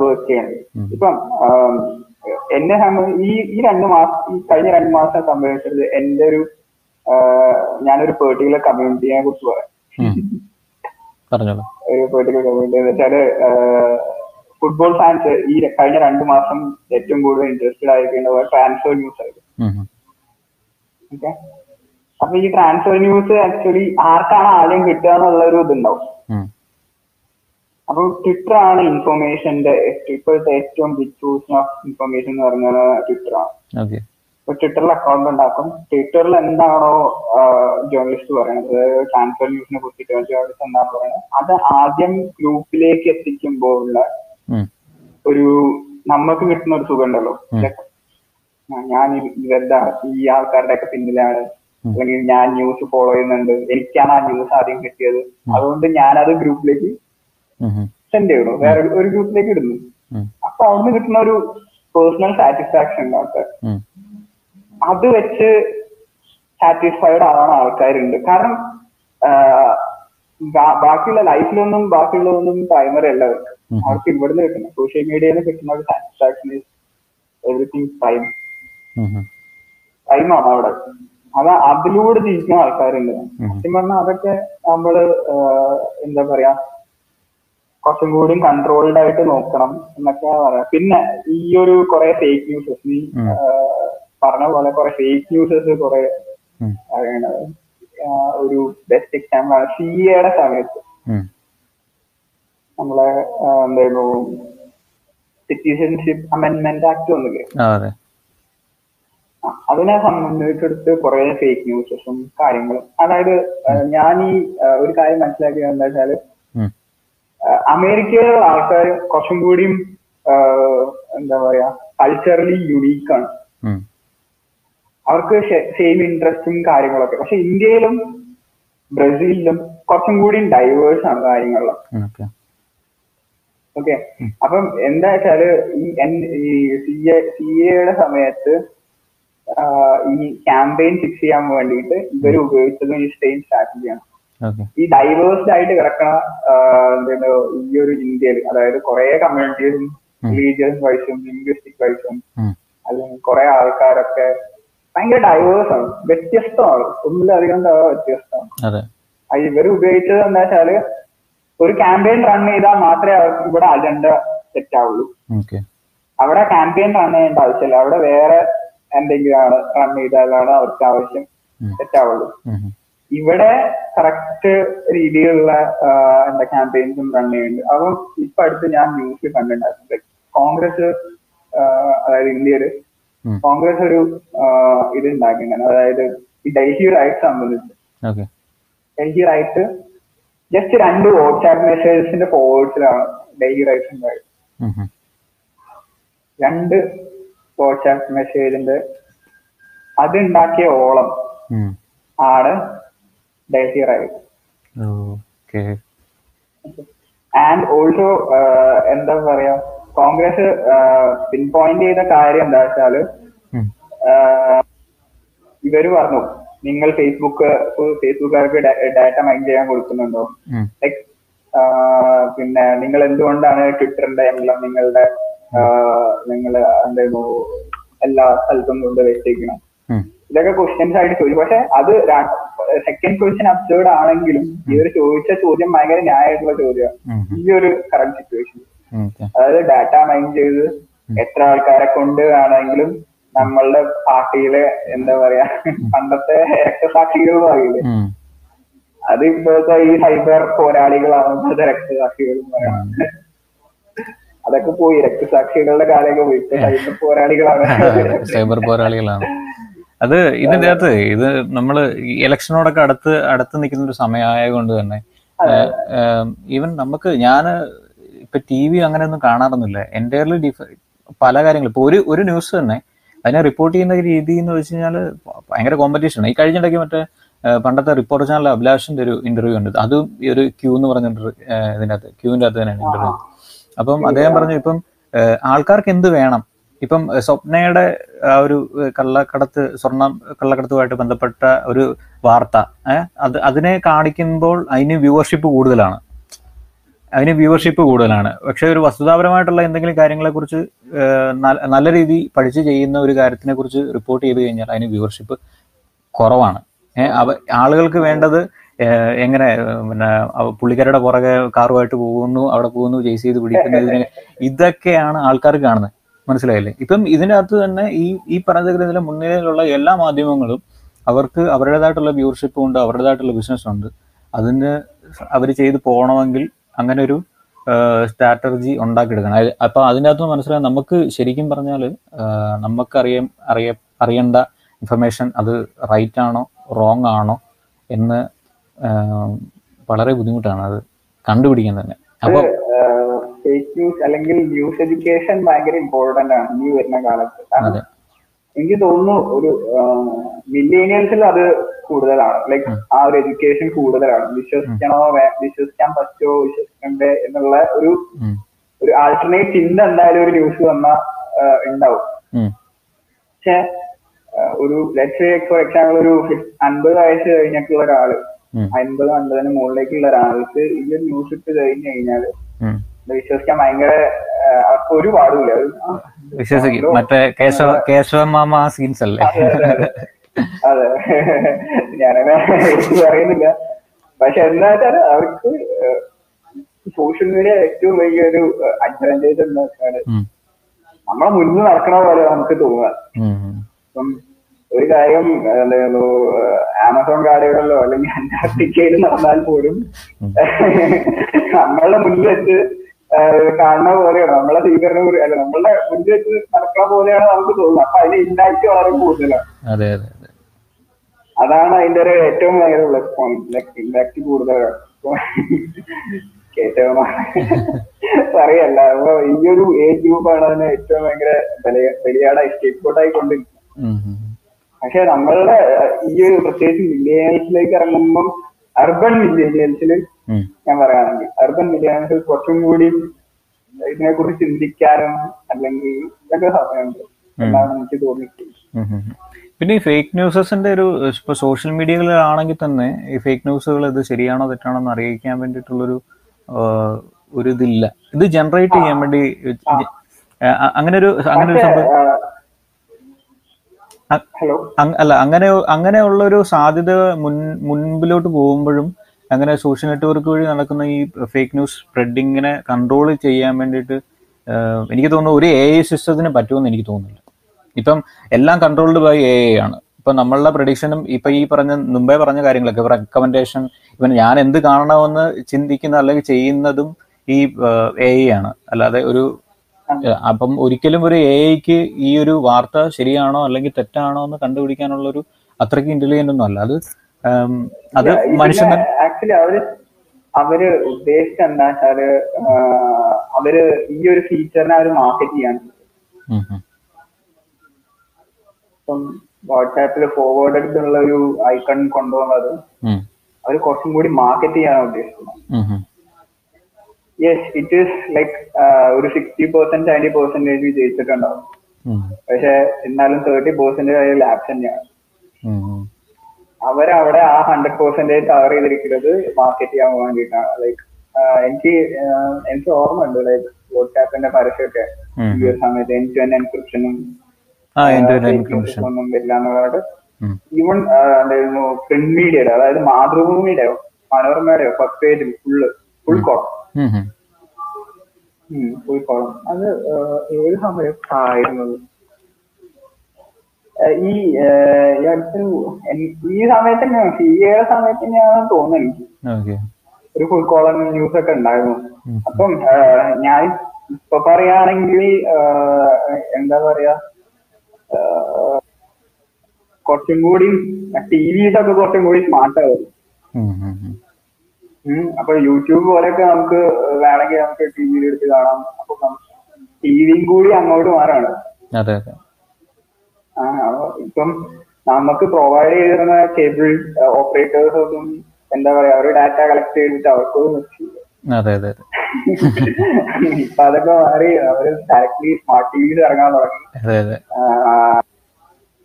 വർക്ക് ചെയ്യണത്. ഇപ്പം എന്നെ ഈ ഈ രണ്ട് മാസം ഈ കഴിഞ്ഞ രണ്ട് മാസം സംഭവിച്ചത് എന്റെ ഒരു ഞാനൊരു പെർട്ടിക്കുലർ കമ്മ്യൂണിറ്റിയെ കുറിച്ച് പറയാം. ഒരു പെർട്ടിക്കുലർ കമ്മ്യൂണിറ്റി എന്ന് വെച്ചാൽ ഫുട്ബോൾ ഫാൻസ് ഈ കഴിഞ്ഞ രണ്ട് മാസം ഏറ്റവും കൂടുതൽ ഇൻട്രസ്റ്റഡ് ആയിരിക്കുന്നത് ട്രാൻസ്ഫർ ന്യൂസ് ആയിരുന്നു. ഓക്കെ? അപ്പൊ ഈ ട്രാൻസ്ഫർ ന്യൂസ് ആക്ച്വലി ആർക്കാണ് ആദ്യം കിട്ടുക എന്നുള്ള ഒരു ഇതുണ്ടാവും. ഉം. അപ്പൊ ട്വിറ്റർ ആണ് ഇൻഫർമേഷന്റെ ഇപ്പോഴത്തെ ഏറ്റവും ബിഗ് സോഴ്സ് ഓഫ് ഇൻഫർമേഷൻ എന്ന് പറഞ്ഞാൽ ട്വിറ്റർ ആണ് ട്വിറ്ററിൽ അക്കൗണ്ട് ഉണ്ടാക്കും. ട്വിറ്ററിൽ എന്താണോ ജേർണലിസ്റ്റ് പറയുന്നത്? ട്രാൻസ്ഫർ ന്യൂസിനെ കുറിച്ചിട്ട് ജേർണലിസ്റ്റ് എന്താണ് പറയുന്നത്? അത് ആദ്യം ഗ്രൂപ്പിലേക്ക് എത്തിക്കുമ്പോൾ ഉള്ള ഒരു നമുക്ക് കിട്ടുന്ന ഒരു സുഖം ഉണ്ടല്ലോ ഞാൻ- ഇവരുടെ ഈ ആൾക്കാരുടെ ഒക്കെ പിന്നിലാണ് അല്ലെങ്കിൽ ഞാൻ ന്യൂസ് ഫോളോ ചെയ്യുന്നുണ്ട്. എനിക്കാണ് ആ ന്യൂസ് ആദ്യം കിട്ടിയത്. അതുകൊണ്ട് ഞാനത് ഗ്രൂപ്പിലേക്ക്. സെൻഡ് ചെയ്യണു? വേറെ ഒരു- ഗ്രൂപ്പിലേക്ക് ഇടുന്നു. അപ്പൊ അവിടുന്ന് കിട്ടുന്ന ഒരു പേഴ്സണൽ സാറ്റിസ്ഫാക്ഷൻ ഉണ്ടാകട്ടെ അത് വെച്ച് സാറ്റിസ്ഫൈഡ് ആവാൻ ആൾക്കാരുണ്ട്. കാരണം ബാക്കിയുള്ള ലൈഫിലൊന്നും ബാക്കിയുള്ളതൊന്നും പ്രൈമറി അല്ല അവർക്ക്. അവർക്ക് ഇവിടുന്ന് കിട്ടുന്ന സോഷ്യൽ മീഡിയയിൽ നിന്ന് കിട്ടുന്ന ഒരു സാറ്റിസ്ഫാക്ഷൻ എവറിങ് പ്രൈം പ്രൈമാണ് അവിടെ. അത് അതിലൂടെ ജീവിക്കുന്ന ആൾക്കാരുണ്ട്. സത്യം പറഞ്ഞാൽ അതൊക്കെ നമ്മൾ എന്താ പറയാ കുറച്ചും കൂടി കൺട്രോൾഡ് ആയിട്ട് നോക്കണം എന്നൊക്കെ പറയാം. പിന്നെ ഈ ഒരു കുറെ ഫേക്ക് ന്യൂസസ് നീ പറഞ്ഞ പോലെ കുറെ ഫേക്ക് ന്യൂസസ് കുറെ ഒരു ബെസ്റ്റ് എക്സാമ്പിൾ ആണ് സി എയുടെ സമയത്ത് നമ്മളെ എന്തായിരുന്നു? സിറ്റിസൺഷിപ്പ് അമെന്റ്മെന്റ് ആക്ട് വന്നില്ലേ? അതിനെ സംബന്ധിച്ചെടുത്ത് കുറെ ഫേക്ക് ന്യൂസസും കാര്യങ്ങളും. അതായത് ഞാൻ ഈ ഒരു കാര്യം മനസ്സിലാക്കിയത് എന്താ വെച്ചാൽ അമേരിക്കയിലുള്ള ആൾക്കാർ കുറച്ചും കൂടിയും എന്താ പറയാ കൾച്ചറലി യുണീക്ക് ആണ്. അവർക്ക് സെയിം ഇൻട്രസ്റ്റും കാര്യങ്ങളൊക്കെ. പക്ഷെ ഇന്ത്യയിലും ബ്രസീലിലും കുറച്ചും കൂടി ഡൈവേഴ്സ് ആണ് കാര്യങ്ങളിലും ഓക്കെ അപ്പം എന്താ വെച്ചാൽ ഈ എൻ- ഈ സി എ സി എയുടെ സമയത്ത് ഈ ക്യാമ്പയിൻ ഫിക്സ് ചെയ്യാൻ വേണ്ടിയിട്ട് ഇവർ ഉപയോഗിച്ചത് ഈ സെയിം സ്ട്രാറ്റജിയാണ് ഈ ഡൈവേഴ്സ്ഡ് ആയിട്ട് കിടക്കണ എന്താണ് ഈ ഒരു ഇന്ത്യയിൽ അതായത് കുറെ കമ്മ്യൂണിറ്റീസും റിലീജിയസ് വൈസും ലിംഗ്വിസ്റ്റിക് വൈസും അല്ലെങ്കിൽ കുറെ ആൾക്കാരൊക്കെ ഭയങ്കര ഡൈവേഴ്സ് ആണ് വ്യത്യസ്തമാണ് ഒന്നിലധികം തവണ വ്യത്യസ്തമാണ്. ഇവർ ഉപയോഗിച്ചത് എന്താ വെച്ചാൽ ഒരു ക്യാമ്പയിൻ റൺ ചെയ്താൽ മാത്രമേ അവർക്ക് ഇവിടെ അജണ്ട സെറ്റ് ആവുള്ളൂ. അവിടെ ക്യാമ്പയിൻ റൺ ചെയ്യേണ്ട ആവശ്യമില്ല അവിടെ വേറെ എന്തെങ്കിലും ആണ് റൺ ചെയ്താലാണ് അവർക്ക് ആവശ്യം സെറ്റ് ആവുള്ളൂ. ഇവിടെ കറക്റ്റ് രീതിയിലുള്ള എന്താ ക്യാമ്പയിൻസും റൺ ചെയ്യുന്നുണ്ട്. അപ്പം ഇപ്പൊ അടുത്ത് ഞാൻ ന്യൂസ് കണ്ടിട്ടുണ്ടായിരുന്നു. കോൺഗ്രസ് അതായത് ഇന്ത്യയിൽ കോൺഗ്രസ് ഒരു ഇത് ഉണ്ടാക്കിയിട്ടുണ്ട് അതായത് ഈ ഡൽഹി റൈറ്റ് സംബന്ധിച്ച്. ഡൽഹി റൈറ്റ് ജസ്റ്റ് രണ്ട് വാട്സാപ്പ് മെസ്സേജസിന്റെ ഫോർവേഡ്സിലാണ് ഡൽഹി റൈറ്റ്സ് ഉണ്ടായത്. രണ്ട് വാട്സാപ്പ് മെസ്സേജിന്റെ അത് ഉണ്ടാക്കിയ ഓളം ഉം. ആണ് right. ആൻഡ് ഓൾസോ എന്താ പറയാ കോൺഗ്രസ് പിൻ പോയിന്റ് ചെയ്ത കാര്യം എന്താ വെച്ചാൽ. ആഹ് ഇവർ പറഞ്ഞു നിങ്ങൾ ഫേസ്ബുക്ക് ഫേസ്ബുക്കുകാർക്ക് ഡാറ്റ മൈൻ ചെയ്യാൻ കൊടുക്കുന്നുണ്ടോ. ലൈക് പിന്നെ നിങ്ങൾ എന്തുകൊണ്ടാണ് ട്വിറ്ററിന്റെ എംബ്ലം നിങ്ങളുടെ നിങ്ങൾ എന്തായിരുന്നു എല്ലാ സ്ഥലത്തും കൊണ്ട് വെച്ചേക്കണം ഇതൊക്കെ ക്വസ്റ്റ്യൻസ് ആയിട്ട് ചോദിച്ചു പക്ഷെ അത് സെക്കൻഡ് ക്വസ്റ്റ്യൻ അബ്സേർഡ് ആണെങ്കിലും ഈ ഒരു ചോദിച്ച ചോദ്യം ഭയങ്കര ന്യായമായിട്ടുള്ള ചോദ്യമാണ്. ഈ ഒരു കറണ്ട് സിറ്റുവേഷൻ അതായത് ഡാറ്റ മൈൻ ചെയ്ത് എത്ര ആൾക്കാരെ കൊണ്ട് ആണെങ്കിലും നമ്മളുടെ പാർട്ടിയിലെ എന്താ പറയാ പണ്ടത്തെ രക്തസാക്ഷികൾ പറയില്ലേ. അത് ഇപ്പോഴത്തെ ഈ സൈബർ പോരാളികളാണ് രക്തസാക്ഷികളും രക്തസാക്ഷികൾ അതൊക്കെ പോയി രക്തസാക്ഷികളുടെ കാലമൊക്കെ പോയി. സൈബർ പോരാളികളാണ്. (laughs) സൈബർ പോരാളികളാണ്. അത് ഇതിന്റെ അകത്ത് ഇത് നമ്മൾ ഇലക്ഷനോടൊക്കെ അടുത്ത് അടുത്ത് നിൽക്കുന്ന ഒരു സമയമായ കൊണ്ട് തന്നെ ഈവൻ നമുക്ക് ഞാൻ ഇപ്പൊ ടി വി അങ്ങനെയൊന്നും കാണാറൊന്നുമില്ല. എന്റയർലി ഡിഫ പല കാര്യങ്ങളും. ഇപ്പൊ ഒരു ഒരു ന്യൂസ് തന്നെ അതിനെ റിപ്പോർട്ട് ചെയ്യുന്ന രീതി എന്ന് വെച്ച് കഴിഞ്ഞാൽ ഭയങ്കര കോമ്പറ്റീഷൻ ഈ കഴിഞ്ഞിടയ്ക്ക് മറ്റേ പണ്ടത്തെ റിപ്പോർട്ട് ചാനൽ അഭിലാഷിന്റെ ഒരു ഇന്റർവ്യൂ ഉണ്ട്. അതും ഈ ഒരു ക്യൂ എന്ന് പറഞ്ഞ ഇതിനകത്ത് ക്യൂവിന്റെ അകത്ത് തന്നെയാണ് ഇന്റർവ്യൂ അപ്പം അദ്ദേഹം പറഞ്ഞു ഇപ്പം ആൾക്കാർക്ക് എന്ത് വേണം? ഇപ്പം സ്വപ്നയുടെ ആ ഒരു കള്ളക്കടത്ത് സ്വർണം കള്ളക്കടത്തുമായിട്ട് ബന്ധപ്പെട്ട ഒരു വാർത്ത അത് അതിനെ കാണിക്കുമ്പോൾ അതിന് വ്യൂവർഷിപ്പ് കൂടുതലാണ്. അതിന് വ്യൂവർഷിപ്പ് കൂടുതലാണ്. പക്ഷെ ഒരു വസ്തുതാപരമായിട്ടുള്ള എന്തെങ്കിലും കാര്യങ്ങളെ കുറിച്ച് നല്ല രീതി പഠിച്ച് ചെയ്യുന്ന ഒരു കാര്യത്തിനെ കുറിച്ച് റിപ്പോർട്ട് ചെയ്ത് കഴിഞ്ഞാൽ അതിന് വ്യൂവർഷിപ്പ് കുറവാണ്. അവ ആളുകൾക്ക് വേണ്ടത് എങ്ങനെ പിന്നെ പുള്ളിക്കാരുടെ പുറകെ കാറുമായിട്ട് പോകുന്നു അവിടെ പോകുന്നു ജെയ്സ് ചെയ്ത് പിടിക്കുന്നു ഇതൊക്കെയാണ് ആൾക്കാർ കാണുന്നത്. മനസ്സിലായില്ലേ? ഇപ്പം ഇതിനകത്ത് തന്നെ ഈ ഈ പറഞ്ഞതിലെ മുൻനിരയിലുള്ള എല്ലാ മാധ്യമങ്ങളും അവർക്ക് അവരുടേതായിട്ടുള്ള വ്യൂവർഷിപ്പ് ഉണ്ട് അവരുടേതായിട്ടുള്ള ബിസിനസ് ഉണ്ട്. അതിന് അവർ ചെയ്ത് പോകണമെങ്കിൽ അങ്ങനെ ഒരു സ്ട്രാറ്റജി ഉണ്ടാക്കിയെടുക്കണം. അപ്പൊ അതിന്റെ അകത്ത് മനസ്സിലായി നമുക്ക് ശരിക്കും പറഞ്ഞാൽ നമുക്കറിയാം അറിയ അറിയേണ്ട ഇൻഫർമേഷൻ അത് റൈറ്റ് ആണോ റോങ് ആണോ എന്ന് വളരെ ബുദ്ധിമുട്ടാണ് അത് കണ്ടുപിടിക്കാൻ തന്നെ അപ്പൊ ഫേക്ക് ന്യൂസ് അല്ലെങ്കിൽ ന്യൂസ് എഡ്യൂക്കേഷൻ ഭയങ്കര ഇമ്പോർട്ടന്റ് ആണ് ഈ വരുന്ന കാലത്ത്. കാരണം എനിക്ക് തോന്നുന്നു ഒരു മില്ലേനിയൽസിൽ അത് കൂടുതലാണ്. ലൈക് ആ ഒരു എഡ്യൂക്കേഷൻ കൂടുതലാണ്. വിശ്വസിക്കണോ വിശ്വസിക്കാൻ പറ്റുമോ വിശ്വസിക്കണ്ടേ എന്നുള്ള ഒരു ഒരു ആൾട്ടർനേറ്റ് ചിന്ത എന്തായാലും ഒരു ന്യൂസ് വന്ന ഉണ്ടാവും പക്ഷെ ഒരു ലെറ്റ്സ് ഫോർ എക്സാമ്പിൾ ഒരു അൻപത് വയസ്സ് കഴിഞ്ഞിട്ടുള്ള ഒരാൾ അൻപത് അൻപതിന് മുകളിലേക്കുള്ള ഒരാൾക്ക് ഈ ഒരു ന്യൂസ് ഇട്ട് കഴിഞ്ഞു വിശ്വസിക്കാൻ ഭയങ്കര അവർക്ക് ഒരു പാടുമില്ല. അത് വിശ്വസിക്കും. മറ്റേ കേശവ കേശവ മാമ സീൻസ് അല്ലേ? അതെ ഞാനങ്ങനെ അറിയുന്നില്ല പറയുന്നില്ല. പക്ഷെ എന്താ വെച്ചാൽ അവർക്ക് സോഷ്യൽ മീഡിയ ഏറ്റവും വലിയൊരു അഡ്വാന്റേജ് എന്താ വെച്ചാൽ നമ്മളെ മുന്നിൽ നടക്കണ പോലെ നമുക്ക് തോന്നുക. ഇപ്പം ഒരു കാര്യം എന്തായിരുന്നു ആമസോൺ കാടുകളിലോ അല്ലെങ്കിൽ അന്റാർട്ടിക്കയിൽ നടന്നാൽ പോലും നമ്മളുടെ മുന്നിൽ വെച്ച് കാണുന്ന പോലെയാണ്. നമ്മളെ സ്വീകരണം അല്ല നമ്മളുടെ മുന്നിൽ വെച്ച് നടക്കണ പോലെയാണ് നമുക്ക് തോന്നുന്നത്. അപ്പൊ അതിന്റെ ഇമ്പാക്ട് വളരെ കൂടുതലാണ്. അതെ അതെ അതെ. അതാണ് അതിന്റെ ഒരു ഏറ്റവും ഭയങ്കര പ്ലസ് പോയിന്റ് ഇമ്പാക്ട് കൂടുതലാണ്. ഏറ്റവും പറയല്ല. അപ്പൊ ഈ ഒരു ഏജ് ഗ്രൂപ്പാണ് അതിന് ഏറ്റവും ഭയങ്കര ബലിയ- സ്റ്റേപ്പ് ഔട്ടായി കൊണ്ടിരിക്കുന്നത്. പക്ഷെ നമ്മളുടെ ഈ ഒരു പ്രത്യേകിച്ച് മില്ലേനിയൽസിലേക്ക് ഇറങ്ങുമ്പം അർബൻ മില്ലേനിയൽസിൽ. ഞാൻ പറയുകയാണെങ്കിൽ അർബൻ മില്ലേനിയൽസിൽ കുറച്ചും കൂടി ഇതിനെ കുറിച്ച് ചിന്തിക്കാനും അല്ലെങ്കിൽ ഇതൊക്കെ സമയമുണ്ട്. എന്നാണ് എനിക്ക് തോന്നിയിട്ടുള്ളത്. പിന്നെ ഈ ഫേക്ക് ന്യൂസസിന്റെ ഒരു ഇപ്പൊ സോഷ്യൽ മീഡിയകളിലാണെങ്കിൽ തന്നെ ഈ ഫേക്ക് ന്യൂസുകൾ ഇത് ശരിയാണോ തെറ്റാണോ എന്ന് അറിയിക്കാൻ വേണ്ടിയിട്ടുള്ളൊരു ഒരു ഇതില്ല ഇത് ജനറേറ്റ് ചെയ്യാൻ വേണ്ടി അങ്ങനെ ഒരു അങ്ങനെ ഒരു സംഭവം ഹലോ? അല്ല അങ്ങനെ അങ്ങനെയുള്ള ഒരു സാധ്യത മുൻ മുൻപിലോട്ട് പോകുമ്പോഴും അങ്ങനെ സോഷ്യൽ നെറ്റ്വർക്ക് വഴി നടക്കുന്ന ഈ ഫേക്ക് ന്യൂസ് സ്പ്രെഡിങ്ങിനെ കൺട്രോൾ ചെയ്യാൻ വേണ്ടിയിട്ട് എനിക്ക് തോന്നുന്നു ഒരു എ ഐ സിസ്റ്റത്തിന് പറ്റുമെന്ന് എനിക്ക് തോന്നുന്നില്ല. ഇപ്പം എല്ലാം കൺട്രോൾഡ് ബൈ എ ഐ ആണ്. ഇപ്പൊ നമ്മളുടെ പ്രഡിക്ഷനും ഇപ്പൊ ഈ പറഞ്ഞ മുമ്പേ പറഞ്ഞ കാര്യങ്ങളൊക്കെ റെക്കമെൻഡേഷൻ ഇവൻ ഞാൻ എന്ത് കാണണമെന്ന് ചിന്തിക്കുന്ന അല്ലെങ്കിൽ ചെയ്യുന്നതും ഈ എ ഐ ആണ്. അല്ലാതെ ഒരു അപ്പം ഒരിക്കലും ഒരു എ ഐക്ക് ഈ ഒരു വാർത്ത ശരിയാണോ അല്ലെങ്കിൽ തെറ്റാണോ എന്ന് കണ്ടുപിടിക്കാനുള്ള ഒരു അത്രയ്ക്ക് ഇന്റലിജന്റ് ഒന്നും അല്ല. അത് അത് മനുഷ്യൻ ആക്ച്വലി അവർ അവർ ഉദ്ദേശിച്ച എന്താ വെച്ചാൽ അവർ ഈ ഒരു ഫീച്ചറിനെ അവർ മാർക്കറ്റ് ചെയ്യാൻ. ഇപ്പം വാട്സാപ്പിൽ ഫോർവേഡ് എടുത്തുള്ള ഒരു ഐക്കൺ കൊണ്ടുവന്നത് അവർ അവർ കുറച്ചും കൂടി മാർക്കറ്റ് ചെയ്യാൻ ഉദ്ദേശിക്കുന്നത്. യെസ് ഇറ്റ് ഈസ് ലൈക്ക് ഒരു സിക്സ്റ്റി പെർസെന്റ് സെവന്റി പെർസെന്റേജ് വിജയിച്ചിട്ടുണ്ടാവും പക്ഷെ എന്നാലും തേർട്ടി പെർസെന്റേജ് അതിൽ ലാപ്സ് തന്നെയാണ്. അവരവിടെ ആ ഹൺഡ്രഡ് പെർസെന്റേജ് കവർ ചെയ്തിരിക്കുന്നത് മാർക്കറ്റ് ചെയ്യാൻ വേണ്ടിയിട്ടാണ് ലൈക്ക് എനിക്ക് എനിക്ക് ഓർമ്മ ഉണ്ട് ലൈക്ക് വാട്സാപ്പിന്റെ പരസ്യമൊക്കെ. ഈ ഒരു സമയത്ത് എൻ ടു എൻ എൻക്രിപ്ഷനും ഒന്നും വരില്ല എന്നുള്ളത് ഈവൺ എന്തായിരുന്നു പ്രിന്റ് മീഡിയയുടെ അതായത് മാതൃഭൂമിയുടെയോ മനോരമയുടെയോ ഫസ്റ്റ് പേജിൽ full full column. Full column അത് ഏത് സമയം ആഹ് ഈ ഈ അടുത്ത് എൻ- ഈ സമയത്ത് തന്നെയാണ് ഈ ഏഴ് സമയത്ത് തന്നെയാണെന്ന് തോന്നുന്നു എനിക്ക്. ഒരു ഫുൾ കോളർ ന്യൂസ് ഒക്കെ ഉണ്ടായിരുന്നു. അപ്പം ഞാൻ ഇപ്പൊ പറയുകയാണെങ്കിൽ എന്താ പറയാ കുറച്ചും കൂടി ടി ഒക്കെ കുറച്ചും കൂടി സ്മാർട്ട് ആവും. അപ്പൊ യൂട്യൂബ് പോലെയൊക്കെ നമുക്ക് വേണമെങ്കിൽ നമുക്ക് ടി വിയിൽ എടുത്ത് കാണാം. അപ്പൊ ടി വിയും കൂടി അങ്ങോട്ട് മാറാണ്. അതെ അതെ. ഇപ്പം നമുക്ക് പ്രൊവൈഡ് ചെയ്തിരുന്ന കേബിൾ ഓപ്പറേറ്റേഴ്സ് ഒന്നും എന്താ പറയാ അവർ ഡാറ്റ കളക്ട് ചെയ്തിട്ട് അവർക്കൊന്നും അതെ അതെ ഇപ്പൊ അതൊക്കെ മാറി അവർ ഡയറക്ട്ലി സ്മാർട്ട് ടിവിയിൽ ഇറങ്ങാൻ തുടങ്ങി.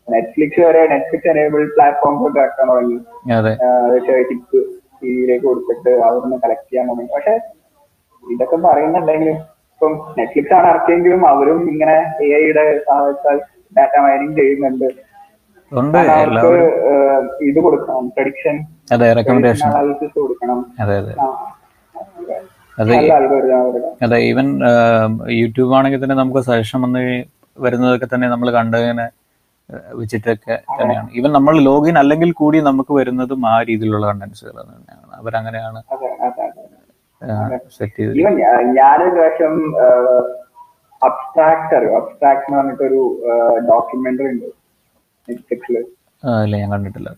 നെറ്റ്ഫ്ലിക്സ് വരെ നെറ്റ്ഫ്ലിക്സ് എനേബിൾ പ്ലാറ്റ്ഫോംസ് ഒക്കെ ഇറക്കാൻ തുടങ്ങി. ടിപ്പ് ടിവിയിലേക്ക് കൊടുത്തിട്ട് അവിടുന്ന് കളക്ട് ചെയ്യാൻ തുടങ്ങി. പക്ഷെ ഇതൊക്കെ പറയുന്നുണ്ടെങ്കിലും ഇപ്പം നെറ്റ്ഫ്ലിക്സ് ആണ് ഇറക്കിയെങ്കിലും അവരും ഇങ്ങനെ എ ഐയുടെ സഹായത്താൽ ഡാറ്റ മൈനിങ് ചെയ്യുന്നുണ്ട്. ഉണ്ട്. അവർക്ക് ഇത് കൊടുക്കണം പ്രഡിക്ഷൻ അതെ റെക്കമെൻഡേഷൻ അനാലിസിസ് കൊടുക്കണം. അതെ അതെ. ഈവൻ യൂട്യൂബ് ആണെങ്കിൽ തന്നെ നമുക്ക് സജഷൻ വന്ന് വരുന്നതൊക്കെ തന്നെ നമ്മൾ കണ്ടതിനെ വെച്ചിട്ടൊക്കെ തന്നെയാണ്. ഈവൻ നമ്മൾ ലോഗിൻ അല്ലെങ്കിൽ കൂടി നമുക്ക് വരുന്നതും ആ രീതിയിലുള്ള കണ്ടന്റ്സുകൾ തന്നെയാണ്. അവരങ്ങനെയാണ് സെറ്റ് ചെയ്ത് ഞാനൊരു പ്രാവശ്യം അബ്സ്ട്രാക്ട് അറിയോ? അബ്സ്ട്രാക്ട് എന്ന് പറഞ്ഞിട്ടൊരു ഡോക്യുമെന്ററി ഉണ്ട്. നെറ്റ്ഫ്ലിക്സിൽ ഞാൻ കണ്ടിട്ടില്ല.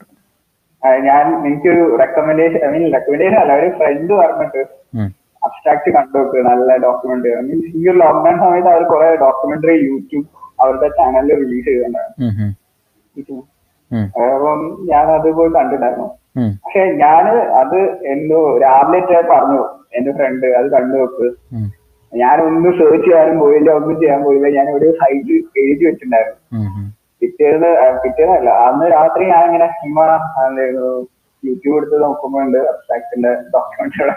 ഞാൻ എനിക്കൊരു റെക്കമെൻഡേഷൻ ഐ മീൻ റെക്കമെൻഡേഷൻ അല്ല ഒരു ഫ്രണ്ട് പറഞ്ഞിട്ട്. അബ്സ്ട്രാക്ട് കണ്ടു നോക്ക് നല്ല ഡോക്യുമെന്ററി ഐ മീൻസ് ഈ ഒരു ലോക്ക്ഡൌൺ സമയത്ത് അവർ കുറെ ഡോക്യുമെന്ററി യൂട്യൂബ് അവരുടെ ചാനലിൽ റിലീസ് ചെയ്തിട്ടുണ്ടായിരുന്നു. അപ്പം ഞാൻ അത് പോയി കണ്ടിട്ടുണ്ടായിരുന്നു. പക്ഷെ ഞാൻ അത് എന്തോ രാവിലെ പറഞ്ഞു എന്റെ ഫ്രണ്ട് അത് കണ്ടു നോക്ക്. ഒന്നും സെർച്ച് ചെയ്യാനും പോയില്ല ഒന്നും ചെയ്യാൻ പോയില്ല. ഞാൻ ഒരു സൈറ്റ് എഴുതി വെച്ചിട്ടുണ്ടായിരുന്നു. പിറ്റേന്ന് പിറ്റേന്നല്ല അന്ന് രാത്രി ഞാൻ ഇങ്ങനെ സിനിമ എന്തായിരുന്നു യൂട്യൂബ് എടുത്ത് നോക്കുമ്പോ ഉണ്ട് അബ്സ്ട്രാക്ടിന്റെ ഡോക്യുമെന്ററി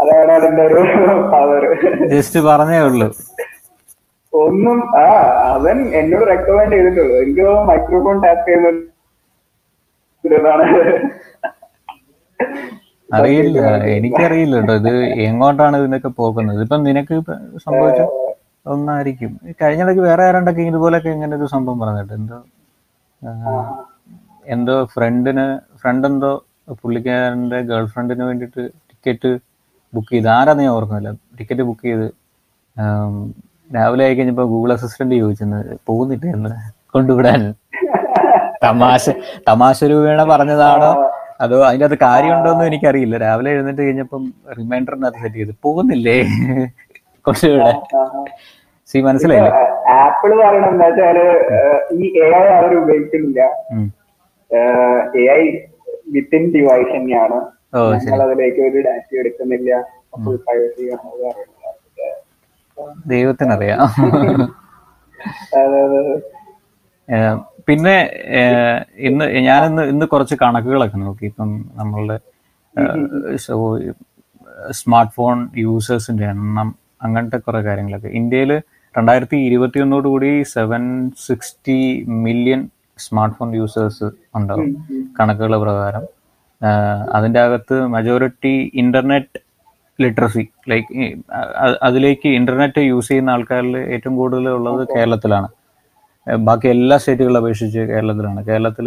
അതാണ് അതിന്റെ ഒരു പവർ ജസ്റ്റ് പറഞ്ഞേ ഉള്ളൂ. ഒന്നും ആ അവൻ എന്നോട് റെക്കമെൻഡ് ചെയ്തിട്ടുള്ളൂ. എനിക്ക് മൈക്രോഫോൺ ടാപ്പ് അറിയില്ല. എനിക്കറിയില്ല കേട്ടോ ഇത് എങ്ങോട്ടാണ് ഇതിനൊക്കെ പോകുന്നത്? ഇപ്പം നിനക്ക് സംഭവിച്ചു ഒന്നായിരിക്കും. കഴിഞ്ഞിടയ്ക്ക് വേറെ ആരാണ്ടൊക്കെ ഇതുപോലൊക്കെ ഇങ്ങനെ ഒരു സംഭവം പറഞ്ഞിട്ട് എന്തോ എന്തോ ഫ്രണ്ടിന് ഫ്രണ്ട് എന്തോ പുള്ളിക്കാരന്റെ ഗേൾ ഫ്രണ്ടിന് വേണ്ടിയിട്ട് ടിക്കറ്റ് ബുക്ക് ചെയ്ത്. ആരാന്ന് ഞാൻ ഓർക്കുന്നില്ല. ടിക്കറ്റ് ബുക്ക് ചെയ്ത് രാവിലെ ആയി കഴിഞ്ഞപ്പോ ഗൂഗിൾ അസിസ്റ്റന്റ് ചോദിച്ചെന്ന് പോകുന്നില്ല എന്ന് കൊണ്ടുവിടാൻ. തമാശ തമാശ രൂപേണ പറഞ്ഞതാണോ? അതോ അതിന്റെ അത് കാര്യമുണ്ടോന്നും എനിക്കറിയില്ല. രാവിലെ എഴുന്നേറ്റ് കഴിഞ്ഞപ്പം റിമൈൻഡറിനകത്ത് സെറ്റ് ചെയ്ത്. പോകുന്നില്ലേ? കുറച്ചുകൂടെ. സി മനസ്സിലായില്ലേ? ആപ്പിൾ പറയണെന്നുവെച്ചാൽ എന്താ വെച്ചാൽ ഈ എ ഐ അവർ ഉപയോഗിക്കുന്നില്ല. എ ഐ വിത്തിൻ ഡിവൈസ് തന്നെയാണ്. ഞങ്ങൾ അതിലേക്ക് ഒരു ഡാറ്റ എടുക്കുന്നില്ല. ഫുൾ പ്രൈവസി ദൈവത്തിനറിയാം. (laughs) പിന്നെ ഇന്ന് ഞാനിന്ന് ഇന്ന് കുറച്ച് കണക്കുകളൊക്കെ നോക്കി. ഇപ്പം നമ്മളുടെ സ്മാർട്ട് ഫോൺ യൂസേഴ്സിന്റെ എണ്ണം അങ്ങനത്തെ കുറെ കാര്യങ്ങളൊക്കെ. ഇന്ത്യയിൽ രണ്ടായിരത്തി ഇരുപത്തി ഒന്നോടുകൂടി seven sixty million smartphone users ഉണ്ടാവും കണക്കുകൾ പ്രകാരം. അതിന്റെ അകത്ത് മജോറിറ്റി ഇന്റർനെറ്റ് ലിറ്ററസി ലൈക്ക് അതിലേക്ക് ഇന്റർനെറ്റ് യൂസ് ചെയ്യുന്ന ആൾക്കാരിൽ ഏറ്റവും കൂടുതൽ ഉള്ളത് കേരളത്തിലാണ്. ബാക്കി എല്ലാ സ്റ്റേറ്റുകളെ അപേക്ഷിച്ച് കേരളത്തിലാണ്. കേരളത്തിൽ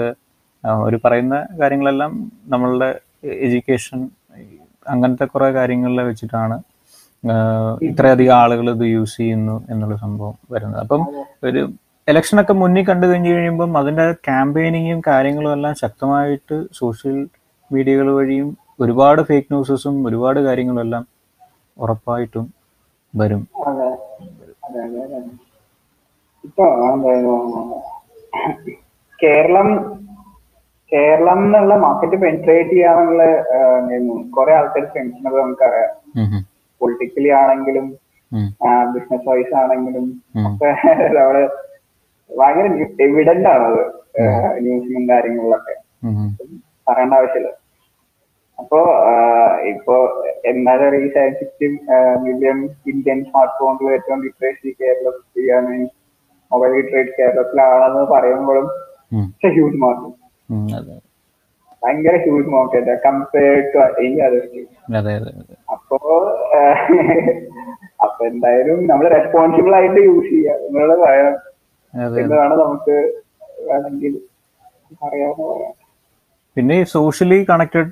ഒരു പറയുന്ന കാര്യങ്ങളെല്ലാം നമ്മളുടെ എഡ്യൂക്കേഷൻ അങ്ങനത്തെ കുറേ കാര്യങ്ങളിൽ വെച്ചിട്ടാണ് ഇത്രയധികം ആളുകൾ ഇത് യൂസ് ചെയ്യുന്നു എന്നുള്ള സംഭവം വരുന്നത്. അപ്പം ഒരു ഇലക്ഷനൊക്കെ മുന്നിൽ കണ്ടു കഴിഞ്ഞ് കഴിയുമ്പം അതിന്റെ ക്യാമ്പയിനിങ്ങും കാര്യങ്ങളും എല്ലാം ശക്തമായിട്ട് സോഷ്യൽ മീഡിയകൾ വഴിയും ഒരുപാട് ഫേക്ക് ന്യൂസസും ഒരുപാട് കാര്യങ്ങളും എല്ലാം ഉറപ്പായിട്ടും വരും. ഇപ്പൊ കേരളം കേരളം എന്നുള്ള മാർക്കറ്റ് പെൻട്രേറ്റ് ചെയ്യാനുള്ള കുറെ ആൾക്കാർ ശ്രമിക്കുന്നത് നമുക്കറിയാം. പൊളിറ്റിക്കലി ആണെങ്കിലും ബിസിനസ് വൈസ് ആണെങ്കിലും (laughs) നമ്മൾ ഭയങ്കര എവിഡന്റ് ആണത് ന്യൂസിലും കാര്യങ്ങളിലൊക്കെ. പറയേണ്ട ആവശ്യമില്ല. അപ്പോ ഇപ്പൊ എന്താ research sixteen million Indian smart ഫോണുകൾ ഏറ്റവും ലിറ്ററേസി കേരളത്തിലാണ് മൊബൈൽ ലിറ്ററേറ്റ് കേരളത്തിലാണെന്ന് പറയുമ്പോഴും. ഹ്യൂജ് മാർക്കറ്റ് ഭയങ്കര huge market compared to any other state അപ്പോ അപ്പൊ എന്തായാലും നമ്മൾ റെസ്പോൺസിബിൾ ആയിട്ട് യൂസ് ചെയ്യുക എന്നുള്ളത് പറയാം. എന്നതാണ് നമുക്ക് വേണമെങ്കിൽ പറയാമെന്ന് പറയാം. പിന്നെ സോഷ്യലി കണക്റ്റഡ്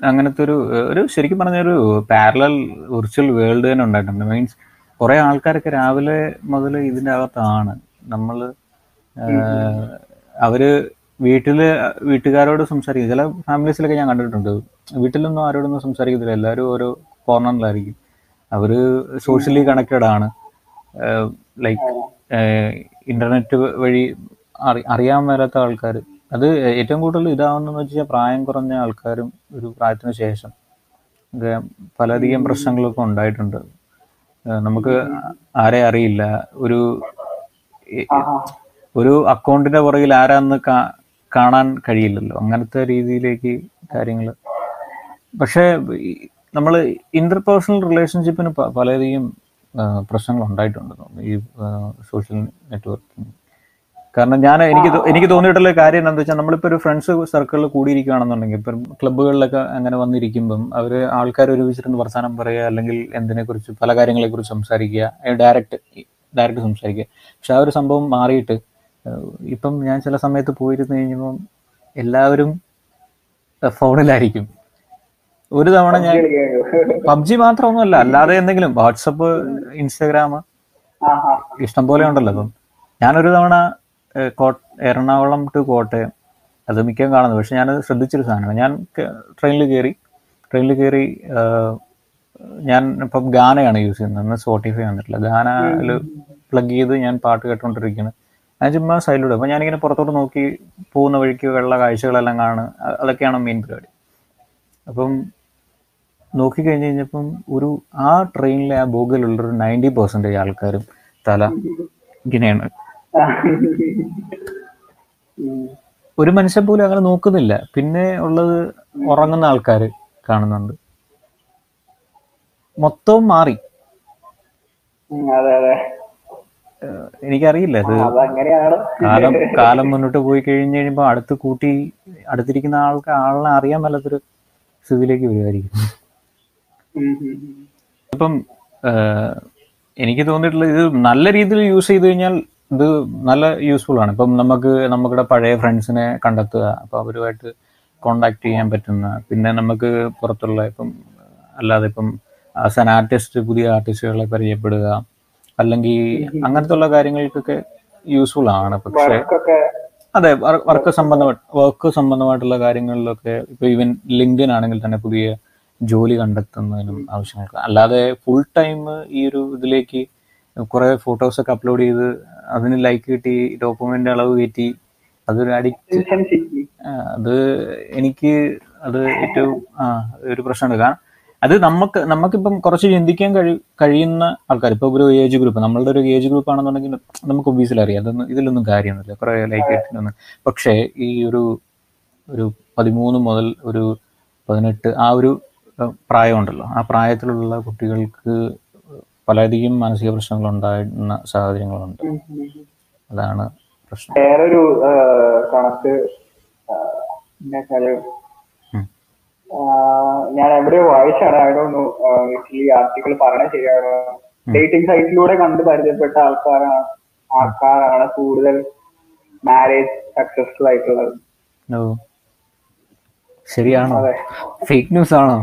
അങ്ങനത്തെ ഒരു ഒരു ശരിക്കും പറഞ്ഞൊരു പാരലൽ വിർച്വൽ വേൾഡ് തന്നെ ഉണ്ടായിട്ടുണ്ട്. മീൻസ് കുറെ ആൾക്കാരൊക്കെ രാവിലെ മുതൽ ഇതിന്റെ അകത്താണ്. നമ്മൾ അവർ വീട്ടിൽ വീട്ടുകാരോട് സംസാരിക്കും. ചില ഫാമിലീസിലൊക്കെ ഞാൻ കണ്ടിട്ടുണ്ട്. വീട്ടിലൊന്നും ആരോടൊന്നും സംസാരിക്കത്തില്ല. എല്ലാവരും ഓരോ കോർണറിലായിരിക്കും. അവർ സോഷ്യലി കണക്റ്റഡ് ആണ്. ലൈക്ക് ഇന്റർനെറ്റ് വഴി അറി അറിയാൻ മേലാത്ത ആൾക്കാർ അത് ഏറ്റവും കൂടുതൽ ഇതാവുന്നതെന്ന് വെച്ചാൽ പ്രായം കുറഞ്ഞ ആൾക്കാരും ഒരു പ്രായത്തിന് ശേഷം. പലധികം പ്രശ്നങ്ങളൊക്കെ ഉണ്ടായിട്ടുണ്ട്. നമുക്ക് ആരെ അറിയില്ല. ഒരു. ഒരു അക്കൗണ്ടിന്റെ പുറകിൽ ആരാന്ന് കാണാൻ കഴിയില്ലല്ലോ. അങ്ങനത്തെ രീതിയിലേക്ക് കാര്യങ്ങൾ പക്ഷേ നമ്മൾ ഇന്റർപേഴ്സണൽ റിലേഷൻഷിപ്പിന് പലരെയും പലധികം പ്രശ്നങ്ങൾ ഉണ്ടായിട്ടുണ്ട്. ഈ സോഷ്യൽ നെറ്റ്വർക്കിംഗ് കാരണം ഞാൻ എനിക്ക് എനിക്ക് തോന്നിയിട്ടുള്ള കാര്യം എന്താണെന്ന് വെച്ചാൽ നമ്മളിപ്പോൾ ഒരു ഫ്രണ്ട്സ് സർക്കിളിൽ കൂടിയിരിക്കുകയാണെന്നുണ്ടെങ്കിൽ ഇപ്പം ക്ലബ്ബുകളിലൊക്കെ അങ്ങനെ വന്നിരിക്കുമ്പം അവർ ആൾക്കാർ ഒരുമിച്ചിരുന്ന് വർത്തമാനം പറയുക അല്ലെങ്കിൽ എന്തിനെക്കുറിച്ച് പല കാര്യങ്ങളെക്കുറിച്ച് സംസാരിക്കുക ഡയറക്റ്റ് ഡയറക്റ്റ് സംസാരിക്കുക. പക്ഷെ ആ ഒരു സംഭവം മാറിയിട്ട് ഇപ്പം ഞാൻ ചില സമയത്ത് പോയിരുന്നു കഴിഞ്ഞപ്പം എല്ലാവരും ഫോണിലായിരിക്കും. ഒരു തവണ ഞാൻ പബ്ജി മാത്രമൊന്നുമല്ല അല്ലാതെ എന്തെങ്കിലും വാട്സപ്പ് ഇൻസ്റ്റാഗ്രാം ആഹാ. ഇഷ്ടം പോലെ ഉണ്ടല്ലോ അപ്പം ഞാനൊരു തവണ എറണാകുളം ടു കോട്ടയം അത് മിക്കം കാണുന്നത്. പക്ഷെ ഞാനത് ശ്രദ്ധിച്ചൊരു സാധനമാണ്. ഞാൻ ട്രെയിനിൽ കയറി ട്രെയിനിൽ കയറി ഞാൻ ഇപ്പം ഗാനയാണ് യൂസ് ചെയ്യുന്നത്. ഇന്ന് സ്പോട്ടിഫൈ വന്നിട്ടില്ല. ഗാനയിൽ പ്ലഗ് ചെയ്ത് ഞാൻ പാട്ട് കേട്ടുകൊണ്ടിരിക്കുന്നത് ഞാൻ ചുമ്മാ സൈഡിലൂടെ അപ്പം ഞാനിങ്ങനെ പുറത്തോട്ട് നോക്കി പോകുന്ന വഴിക്ക് വെള്ള കാഴ്ചകളെല്ലാം കാണുക അതൊക്കെയാണ് മെയിൻ പരിപാടി. അപ്പം നോക്കിക്കഴിഞ്ഞ് കഴിഞ്ഞപ്പം ഒരു ആ ട്രെയിനിലെ ആ ബോഗിലുള്ള ഒരു നയന്റി പെർസെന്റേജ് ആൾക്കാരും തല ഇങ്ങനെയാണ്. ഒരു മനുഷ്യൻ പോലും അങ്ങനെ നോക്കുന്നില്ല. പിന്നെ ഉള്ളത് ഉറങ്ങുന്ന ആൾക്കാർ കാണുന്നുണ്ട്. മൊത്തവും മാറി. എനിക്കറിയില്ല ഇത്. കാലം കാലം മുന്നോട്ട് പോയി കഴിഞ്ഞ് കഴിയുമ്പോൾ അടുത്ത് കൂട്ടി അടുത്തിരിക്കുന്ന ആൾക്ക് ആളിനെ അറിയാൻ മേലാത്തൊരു സ്ഥിതിയിലേക്ക് വരുമായിരിക്കും. ഇപ്പം എനിക്ക് തോന്നിയിട്ടുള്ളത് ഇത് നല്ല രീതിയിൽ യൂസ് ചെയ്ത് കഴിഞ്ഞാൽ ഇത് നല്ല യൂസ്ഫുൾ ആണ്. ഇപ്പം നമുക്ക് നമ്മുടെ പഴയ ഫ്രണ്ട്സിനെ കണ്ടെത്തുക അപ്പോൾ അവരുമായിട്ട് കോണ്ടാക്ട് ചെയ്യാൻ പറ്റുന്ന പിന്നെ നമുക്ക് പുറത്തുള്ള ഇപ്പം അല്ലാതെ ഇപ്പം ആസ് ആൻ ആർട്ടിസ്റ്റ് പുതിയ ആർട്ടിസ്റ്റുകളെ പരിചയപ്പെടുക. അല്ലെങ്കിൽ അങ്ങനത്തെ ഉള്ള കാര്യങ്ങൾക്കൊക്കെ യൂസ്ഫുൾ ആണ്. പക്ഷേ അതെ വർക്ക് സംബന്ധമായിട്ട് വർക്ക് സംബന്ധമായിട്ടുള്ള കാര്യങ്ങളിലൊക്കെ ഇപ്പൊ ഈവൻ ലിങ്ക്ഡിൻ ആണെങ്കിൽ തന്നെ പുതിയ ജോലി കണ്ടെത്തുന്നതിനും ആവശ്യങ്ങൾക്ക്. അല്ലാതെ ഫുൾ ടൈം ഈ ഒരു ഇതിലേക്ക് കുറെ ഫോട്ടോസ് ഒക്കെ അപ്ലോഡ് ചെയ്ത് അതിന് ലൈക്ക് കിട്ടി ഡോക്യുമെന്റ് അളവ് കയറ്റി അതൊരു അഡിക്റ്റ് അത് എനിക്ക് അത് ഏറ്റവും ആ ഒരു പ്രശ്നമുണ്ട് കാരണം അത് നമുക്ക് നമുക്കിപ്പം കുറച്ച് ചിന്തിക്കാൻ കഴി കഴിയുന്ന ആൾക്കാർ ഇപ്പൊ ഒരു ഏജ് ഗ്രൂപ്പ് നമ്മളുടെ ഒരു ഏജ് ഗ്രൂപ്പ് ആണെന്നുണ്ടെങ്കിൽ നമുക്ക് ഒബീസിൽ അറിയാം. അതൊന്നും ഇതിലൊന്നും കാര്യമൊന്നുമില്ല. കുറെ ലൈക്ക് കിട്ടുന്നു പക്ഷേ ഈ ഒരു ഒരു പതിമൂന്ന് മുതൽ ഒരു പതിനെട്ട് ആ ഒരു പ്രായമുണ്ടല്ലോ. ആ പ്രായത്തിലുള്ള കുട്ടികൾക്ക് പലധികം മാനസിക പ്രശ്നങ്ങൾ ഉണ്ടായിരുന്ന സാഹചര്യങ്ങളുണ്ട്. അതാണ് പ്രശ്നം. വേറൊരു കണക്ക് ഞാൻ എവിടെയോ വായിച്ചാണ്. ഐ ഡോ നോ ഈ ആർട്ടിക്കിൾ പറഞ്ഞ ശരിയാണോ? ഡേറ്റിംഗ് സൈറ്റിലൂടെ കണ്ട് പരിചയപ്പെട്ട ആൾക്കാരാണ് ആൾക്കാരാണ് കൂടുതൽ മാരേജ് സക്സസ്ഫുൾ ആയിട്ടുള്ളത്. ശരിയാണോ? ഫേക്ക് ന്യൂസ് ആണോ?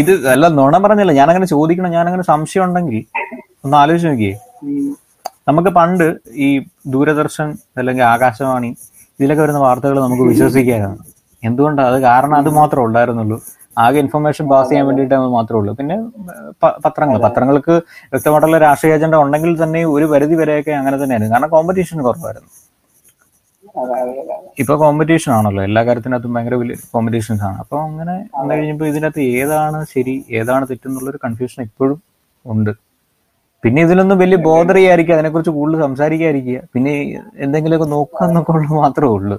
ഇത് അല്ല നുണ പറഞ്ഞല്ല. അങ്ങനെ ചോദിക്കണം. ഞാൻ അങ്ങനെ സംശയം ഉണ്ടെങ്കിൽ ഒന്ന് ആലോചിച്ച് നോക്കിയേ. നമുക്ക് പണ്ട് ഈ ദൂരദർശൻ അല്ലെങ്കിൽ ആകാശവാണി ഇതിലൊക്കെ വരുന്ന വാർത്തകൾ നമുക്ക് വിശ്വസിക്കാനാണ്. എന്തുകൊണ്ടാണ് അത് കാരണം അത് മാത്രമേ ഉണ്ടായിരുന്നുള്ളൂ. ആകെ ഇൻഫർമേഷൻ പാസ് ചെയ്യാൻ വേണ്ടിയിട്ട് മാത്രമേ ഉള്ളൂ. പിന്നെ പത്രങ്ങൾ. പത്രങ്ങൾക്ക് വ്യക്തമായിട്ടുള്ള രാഷ്ട്രീയ അജണ്ട ഉണ്ടെങ്കിൽ തന്നെ ഒരു പരിധി വരെയൊക്കെ അങ്ങനെ തന്നെയായിരുന്നു. കാരണം കോമ്പറ്റീഷൻ കുറവായിരുന്നു. ഇപ്പൊ കോമ്പറ്റീഷൻ ആണല്ലോ. എല്ലാ കാര്യത്തിനകത്തും ഭയങ്കര വലിയ കോമ്പറ്റീഷൻസ് ആണ്. അപ്പൊ അങ്ങനെ വന്നു കഴിഞ്ഞപ്പോൾ ഇതിനകത്ത് ഏതാണ് ശരി ഏതാണ് തെറ്റെന്നുള്ളൊരു കൺഫ്യൂഷൻ ഇപ്പോഴും ഉണ്ട്. പിന്നെ ഇതിലൊന്നും വലിയ ബോധർ ചെയ്യാതിരിക്കുക അതിനെക്കുറിച്ച് കൂടുതൽ സംസാരിക്കാതിരിക്കുക. പിന്നെ എന്തെങ്കിലുമൊക്കെ നോക്കുക എന്നൊക്കെ ഉള്ളത് മാത്രമേ ഉള്ളൂ.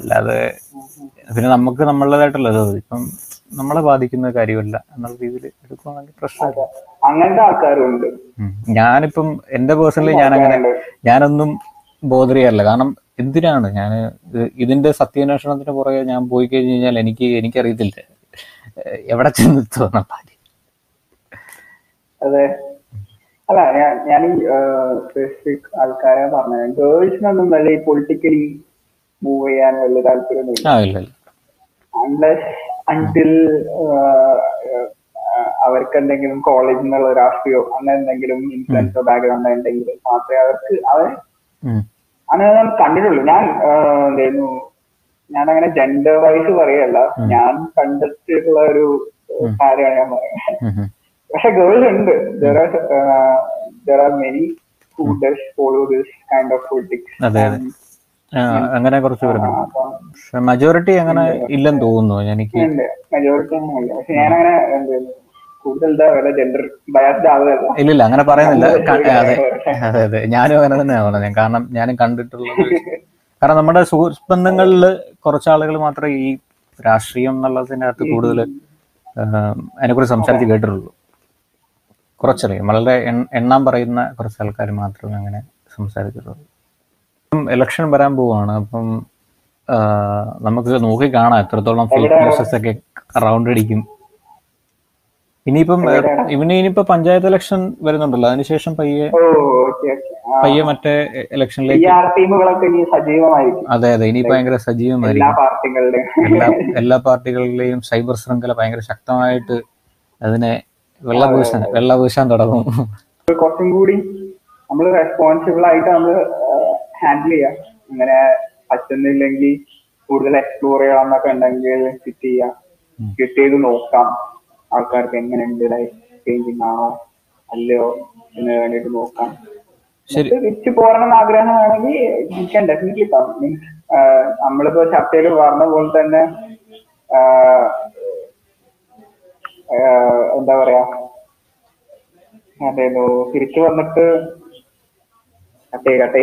അല്ലാതെ പിന്നെ നമുക്ക് നമ്മളേതായിട്ടുള്ളത് ഇപ്പം നമ്മളെ ബാധിക്കുന്ന കാര്യമല്ല എന്നുള്ള രീതിയിൽ എടുക്കുകയാണെങ്കിൽ പ്രശ്നമില്ല. അങ്ങനത്തെ ആൾക്കാരുണ്ട്. ഞാനിപ്പം എന്റെ പേഴ്സണലി ഞാൻ അങ്ങനെ ഞാനൊന്നും ബോധർ ചെയ്യാറില്ല കാരണം എന്തിനാണ്? ഞാൻ ഇതിന്റെ സത്യാന്വേഷണത്തിന് പുറകെ ഞാൻ പോയി കഴിഞ്ഞു കഴിഞ്ഞാൽ എനിക്ക് എനിക്കറിയത്തില്ല. എവിടെ ചെന്നെത്തുമെന്ന കാര്യം. അതെ. അല്ല ഞാൻ ഞാൻ ഈ സ്പെസിഫിക് ആൾക്കാരെ പറഞ്ഞത്. ഗേൾസിനൊന്നും വലിയ പൊളിറ്റിക്കലി മൂവ് ചെയ്യാൻ വലിയ താല്പര്യമൊന്നുമില്ല. അൺലെസ് അൺടിൽ അവർക്ക് എന്തെങ്കിലും കോളേജിൽ നിന്നുള്ള രാഷ്ട്രീയോ അങ്ങനെ എന്തെങ്കിലും ഇൻഫ്ലുവൻസോ ബാക്ക്ഗ്രൗണ്ട് ഉണ്ടെങ്കിൽ മാത്രമേ അവർക്ക് അവർ അങ്ങനെ ഞാൻ കണ്ടിട്ടുള്ളൂ. ഞാൻ എന്തായിരുന്നു ഞാൻ അങ്ങനെ ജെൻഡർ വൈസ് പറയല്ല ഞാൻ കണ്ടിട്ടുള്ള ഒരു കാര്യമാണ് ഞാൻ പറയുന്നത്. പക്ഷെ ഗേൾസ് ഉണ്ട്. There are many who does follow this kind of politics അതെ അതെ. അങ്ങനെ കുറച്ച് പേരുണ്ട് പക്ഷെ മജോറിറ്റി അങ്ങനെ ഇല്ലെന്ന് തോന്നുന്നു എനിക്ക്. ഇല്ലില്ല മെജോറിറ്റി പക്ഷെ കൂടുതൽ ജെൻഡർ ബയാസ്ഡ് ആവുകയല്ല. ഇല്ല ഇല്ല അങ്ങനെ പറയുന്നില്ല. അതെ അതെ അതെ. ഞാനും അങ്ങനെ തന്നെയാണ് പറഞ്ഞത്. കാരണം ഞാനും കണ്ടിട്ടുള്ളത് കാരണം നമ്മുടെ സുഹൃത്ത് ബന്ധങ്ങളിൽ കുറച്ച് ആളുകൾ മാത്രമേ ഈ രാഷ്ട്രീയം എന്നുള്ളതിനകത്ത് കൂടുതൽ അതിനെ കുറിച്ച് സംസാരിച്ച് കേട്ടിട്ടുള്ളൂ. കുറച്ചറിയാം വളരെ എണ്ണാൻ പറയുന്ന കുറച്ച് ആൾക്കാർ മാത്രമേ അങ്ങനെ സംസാരിച്ചിട്ടുള്ളൂ. ഇലക്ഷൻ വരാൻ പോവാണ്. അപ്പം നമുക്ക് നോക്കി കാണാം. എത്രത്തോളം ഫേക്ക് ന്യൂസസ് ഒക്കെ റൗണ്ട് അടിക്കും ഇനിയിപ്പം ഇവന് ഇനിയിപ്പോ പഞ്ചായത്ത് ഇലക്ഷൻ വരുന്നുണ്ടല്ലോ. അതിനുശേഷം പയ്യെ പയ്യെ മറ്റേ ഇലക്ഷനിലേക്ക് അതെ അതെ. ഇനി ഭയങ്കര സജീവമായിരിക്കും. എല്ലാ പാർട്ടികളിലെയും സൈബർ ശൃംഖല ഭയങ്കര ശക്തമായിട്ട് അതിനെ വെള്ളപൂശാൻ വെള്ളപൂശാൻ തുടങ്ങും. കുറച്ചും കൂടി നമ്മൾ റെസ്പോൺസിബിൾ ആയിട്ട് നമ്മൾ ഹാൻഡിൽ ചെയ്യാം. ഇങ്ങനെ പറ്റുന്നില്ലെങ്കിൽ കൂടുതൽ എക്സ്പ്ലോർ ചെയ്യാന്നൊക്കെ ഉണ്ടെങ്കിൽ ഫിറ്റ് ചെയ്യാം. ചെയ്ത് നോക്കാം. ആൾക്കാർക്ക് എങ്ങനെയുണ്ട് ലൈഫ് ചേഞ്ചിങ് ആണോ അല്ലയോ എന്ന് വേണ്ടിയിട്ട് നോക്കാം. തിരിച്ചു പോരണം ആഗ്രഹമാണെങ്കിൽ you can definitely come means നമ്മളിപ്പോ ചർച്ചയിൽ പറഞ്ഞ പോലെ തന്നെ എന്താ പറയാ അതേന്നു തിരിച്ചു വന്നിട്ട് കട്ടേ കട്ടേ.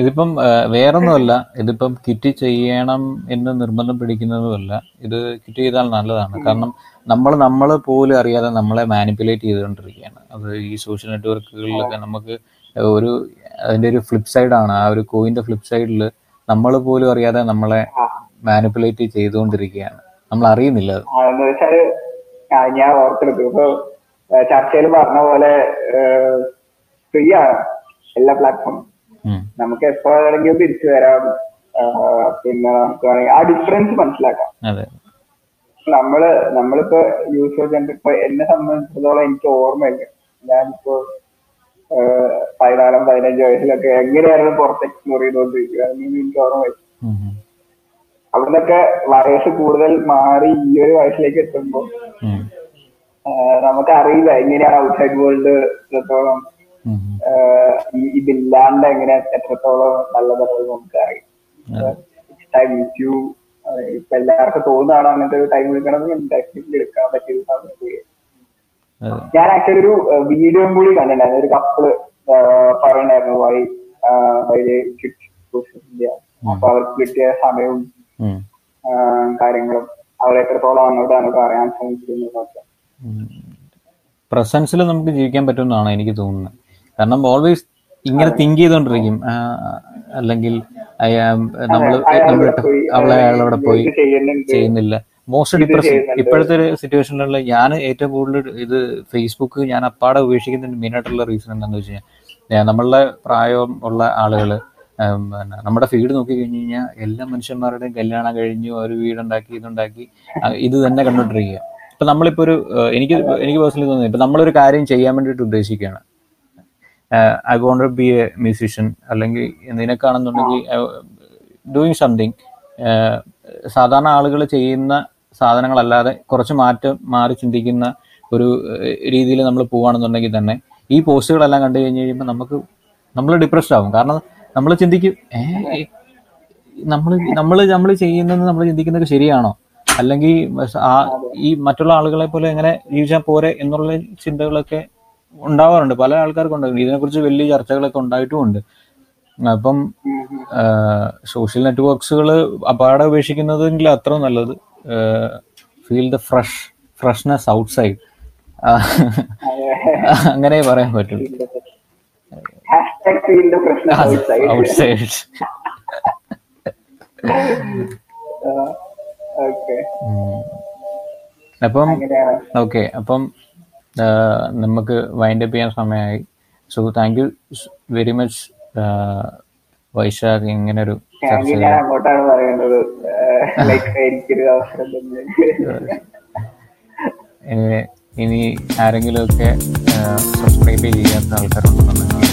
ഇതിപ്പം വേറൊന്നുമല്ല ഇതിപ്പം കിറ്റ് ചെയ്യണം എന്ന് നിർബന്ധം പിടിക്കുന്നതുമല്ല ഇത് കിറ്റ് ചെയ്താൽ നല്ലതാണ്. കാരണം നമ്മൾ നമ്മൾ പോലും അറിയാതെ നമ്മളെ മാനിപ്പുലേറ്റ് ചെയ്തുകൊണ്ടിരിക്കുകയാണ്. അത് ഈ സോഷ്യൽ നെറ്റ്വർക്കുകളിലൊക്കെ നമുക്ക് ഒരു അതിന്റെ ഒരു ഫ്ലിപ്പ് സൈഡാണ്. ആ ഒരു കോയിന്റെ ഫ്ലിപ്പ് സൈഡിൽ നമ്മൾ പോലും അറിയാതെ നമ്മളെ മാനിപ്പുലേറ്റ് ചെയ്തുകൊണ്ടിരിക്കുകയാണ്. നമ്മൾ അറിയുന്നില്ല ഞാൻ ഓർത്തെടുത്തു ഇപ്പൊ ചർച്ചയിൽ പറഞ്ഞ പോലെ ഫ്രീ ആണ് എല്ലാ പ്ലാറ്റ്ഫോം നമുക്ക് എപ്പോ വേണമെങ്കിലും തിരിച്ചു വരാം. ആ, പിന്നെ നമുക്ക് വേണമെങ്കിൽ ആ ഡിഫറൻസ് മനസ്സിലാക്കാം. നമ്മൾ നമ്മളിപ്പോ യൂസർ ഇപ്പൊ എന്നെ സംബന്ധിച്ചിടത്തോളം എനിക്ക് ഓർമ്മയില്ല. ഞാനിപ്പോ പതിനാലും പതിനഞ്ച് വയസ്സിലൊക്കെ എങ്ങനെയായിരുന്നു പുറത്തേക്ക് എക്സ്പ്ലോർ ചെയ്തുകൊണ്ടിരിക്കുക എനിക്ക്. അവിടുന്നൊക്കെ വയസ്സ് കൂടുതൽ മാറി ഈ ഒരു വയസ്സിലേക്ക് എത്തുമ്പോ നമുക്ക് അറിയില്ല നമുക്കറിയില്ല എങ്ങനെയാണ് ഔട്ട്സൈഡ് വേൾഡ് എത്രത്തോളം ഇതില്ലാണ്ട് എങ്ങനെ എത്രത്തോളം നല്ലതാണെന്ന് നമുക്കറിയാം ഇപ്പൊ എല്ലാവർക്കും തോന്നുന്നതാണ് അങ്ങനത്തെ ഒരു ടൈം എടുക്കണമെങ്കിൽ എടുക്കാൻ പറ്റിയ സമയത്ത് ഞാൻ ആക്ച്വലി ഒരു വീഡിയോയും കൂടി കണ്ടിട്ടുണ്ടായിരുന്നു. ഒരു കപ്പിൾ പറയണ്ടായിരുന്നു വൈ അപ്പൊ അവർക്ക് കിട്ടിയ സമയവും കാര്യങ്ങളും അവരെ എത്രത്തോളം അങ്ങോട്ട് നമുക്ക് അറിയാൻ ശ്രമിച്ചിരുന്നതൊക്കെ പ്രസൻസിൽ നമുക്ക് ജീവിക്കാൻ പറ്റുമെന്നാണ് എനിക്ക് തോന്നുന്നത്. കാരണം ഓൾവേസ് ഇങ്ങനെ തിങ്ക് ചെയ്തോണ്ടിരിക്കും. ആ, അല്ലെങ്കിൽ നമ്മൾ അവളെ അയാളവിടെ പോയി. ചെയ്യുന്നില്ല. മോസ്റ്റ് ഡിപ്രസ് ഇപ്പോഴത്തെ ഒരു സിറ്റുവേഷനിലുള്ള ഞാൻ ഏറ്റവും കൂടുതൽ ഇത് ഫേസ്ബുക്ക് ഞാൻ അപ്പാടെ ഉപേക്ഷിക്കുന്നതിന് മെയിൻ ആയിട്ടുള്ള റീസൺ എന്താണെന്ന് വെച്ച് കഴിഞ്ഞാൽ നമ്മളുടെ പ്രായം ഉള്ള ആളുകൾ പിന്നെ നമ്മുടെ ഫീഡ് നോക്കി കഴിഞ്ഞ് കഴിഞ്ഞാൽ എല്ലാ മനുഷ്യന്മാരുടെയും കല്യാണം കഴിഞ്ഞു ഒരു വീടുണ്ടാക്കി ഇതുണ്ടാക്കി ഇത് തന്നെ കണ്ടുകൊണ്ടിരിക്കുക. ഇപ്പൊ നമ്മളിപ്പോ ഒരു എനിക്ക് എനിക്ക് പേഴ്സണലി തോന്നുന്നു ഇപ്പൊ നമ്മളൊരു കാര്യം ചെയ്യാൻ വേണ്ടിയിട്ട് ഉദ്ദേശിക്കുകയാണ്. I want be a musician അല്ലെങ്കിൽ നിനക്കാണെന്നുണ്ടെങ്കിൽ ഡൂയിങ് സംതിങ് സാധാരണ ആളുകൾ ചെയ്യുന്ന സാധനങ്ങളല്ലാതെ കുറച്ച് മാറ്റം മാറി ചിന്തിക്കുന്ന ഒരു രീതിയിൽ നമ്മൾ പോവുകയാണെന്നുണ്ടെങ്കിൽ തന്നെ ഈ പോസ്റ്റുകളെല്ലാം കണ്ടു കഴിഞ്ഞ് കഴിയുമ്പോൾ നമുക്ക് നമ്മൾ ഡിപ്രസ്ഡ് ആവും. കാരണം നമ്മൾ ചിന്തിക്കും നമ്മൾ നമ്മൾ നമ്മൾ ചെയ്യുന്നത് നമ്മൾ ചിന്തിക്കുന്നത് ശരിയാണോ? അല്ലെങ്കിൽ ആ ഈ മറ്റുള്ള ആളുകളെ പോലെ എങ്ങനെ ജീവിച്ചാൽ പോരെ എന്നുള്ള ചിന്തകളൊക്കെ ഉണ്ടാവാറുണ്ട്. പല ആൾക്കാർക്കും ഉണ്ടാവും ഇതിനെക്കുറിച്ച് വലിയ ചർച്ചകളൊക്കെ ഉണ്ടായിട്ടുമുണ്ട്. അപ്പം സോഷ്യൽ നെറ്റ്വർക്ക്സുകൾ അപാടെ ഉപേക്ഷിക്കുന്നതെങ്കിൽ അത്ര നല്ലത്. Feel the fresh freshness outside അങ്ങനെ പറയാൻ പറ്റുള്ളൂ. (laughs) അപ്പം ഓക്കെ അപ്പം നമുക്ക് വൈൻഡ് അപ്പ് ചെയ്യാൻ സമയമായി so thank you very much Vaishakh ഇങ്ങനെ ഒരു താങ്ക് (laughs) ലൈക്ക് എനിക്കൊരു അവസരം തന്നെ (laughs) ഇനി ഇനി ആരെങ്കിലുമൊക്കെ സബ്സ്ക്രൈബ് ചെയ്യാത്ത ആൾക്കാരുണ്ടെന്നുണ്ടെങ്കിൽ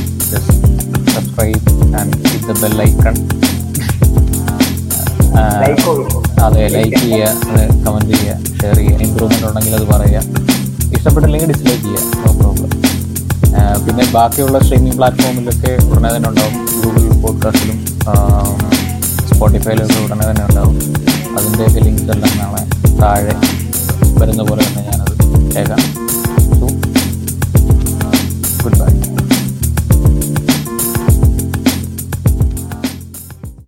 subscribe and hit the bell icon അതെ ലൈക്ക് ചെയ്യുക കമന്റ് ചെയ്യുക ഷെയർ ചെയ്യുക ഇമ്പ്രൂവ്മെന്റ് ഉണ്ടെങ്കിൽ അത് പറയുക. ഇഷ്ടപ്പെട്ടില്ലെങ്കിൽ ഡിസ്ലൈക്ക് ചെയ്യുക നോ പ്രോബ്ലം പിന്നെ ബാക്കിയുള്ള സ്ട്രീമിംഗ് പ്ലാറ്റ്ഫോമിലൊക്കെ ഉടനെ തന്നെ ഉണ്ടാവും. ഗൂഗിൾ പോഡ്കാസ്റ്റിലും സ്പോട്ടിഫൈയിലൊക്കെ ഉടനെ തന്നെ ഉണ്ടാവും. അതിന്റെയൊക്കെ ലിങ്ക് എല്ലാം നാളെ താഴെ വരുന്ന പോലെ തന്നെ ഞാനത് കേൾക്കാം ഗുഡ് ബൈ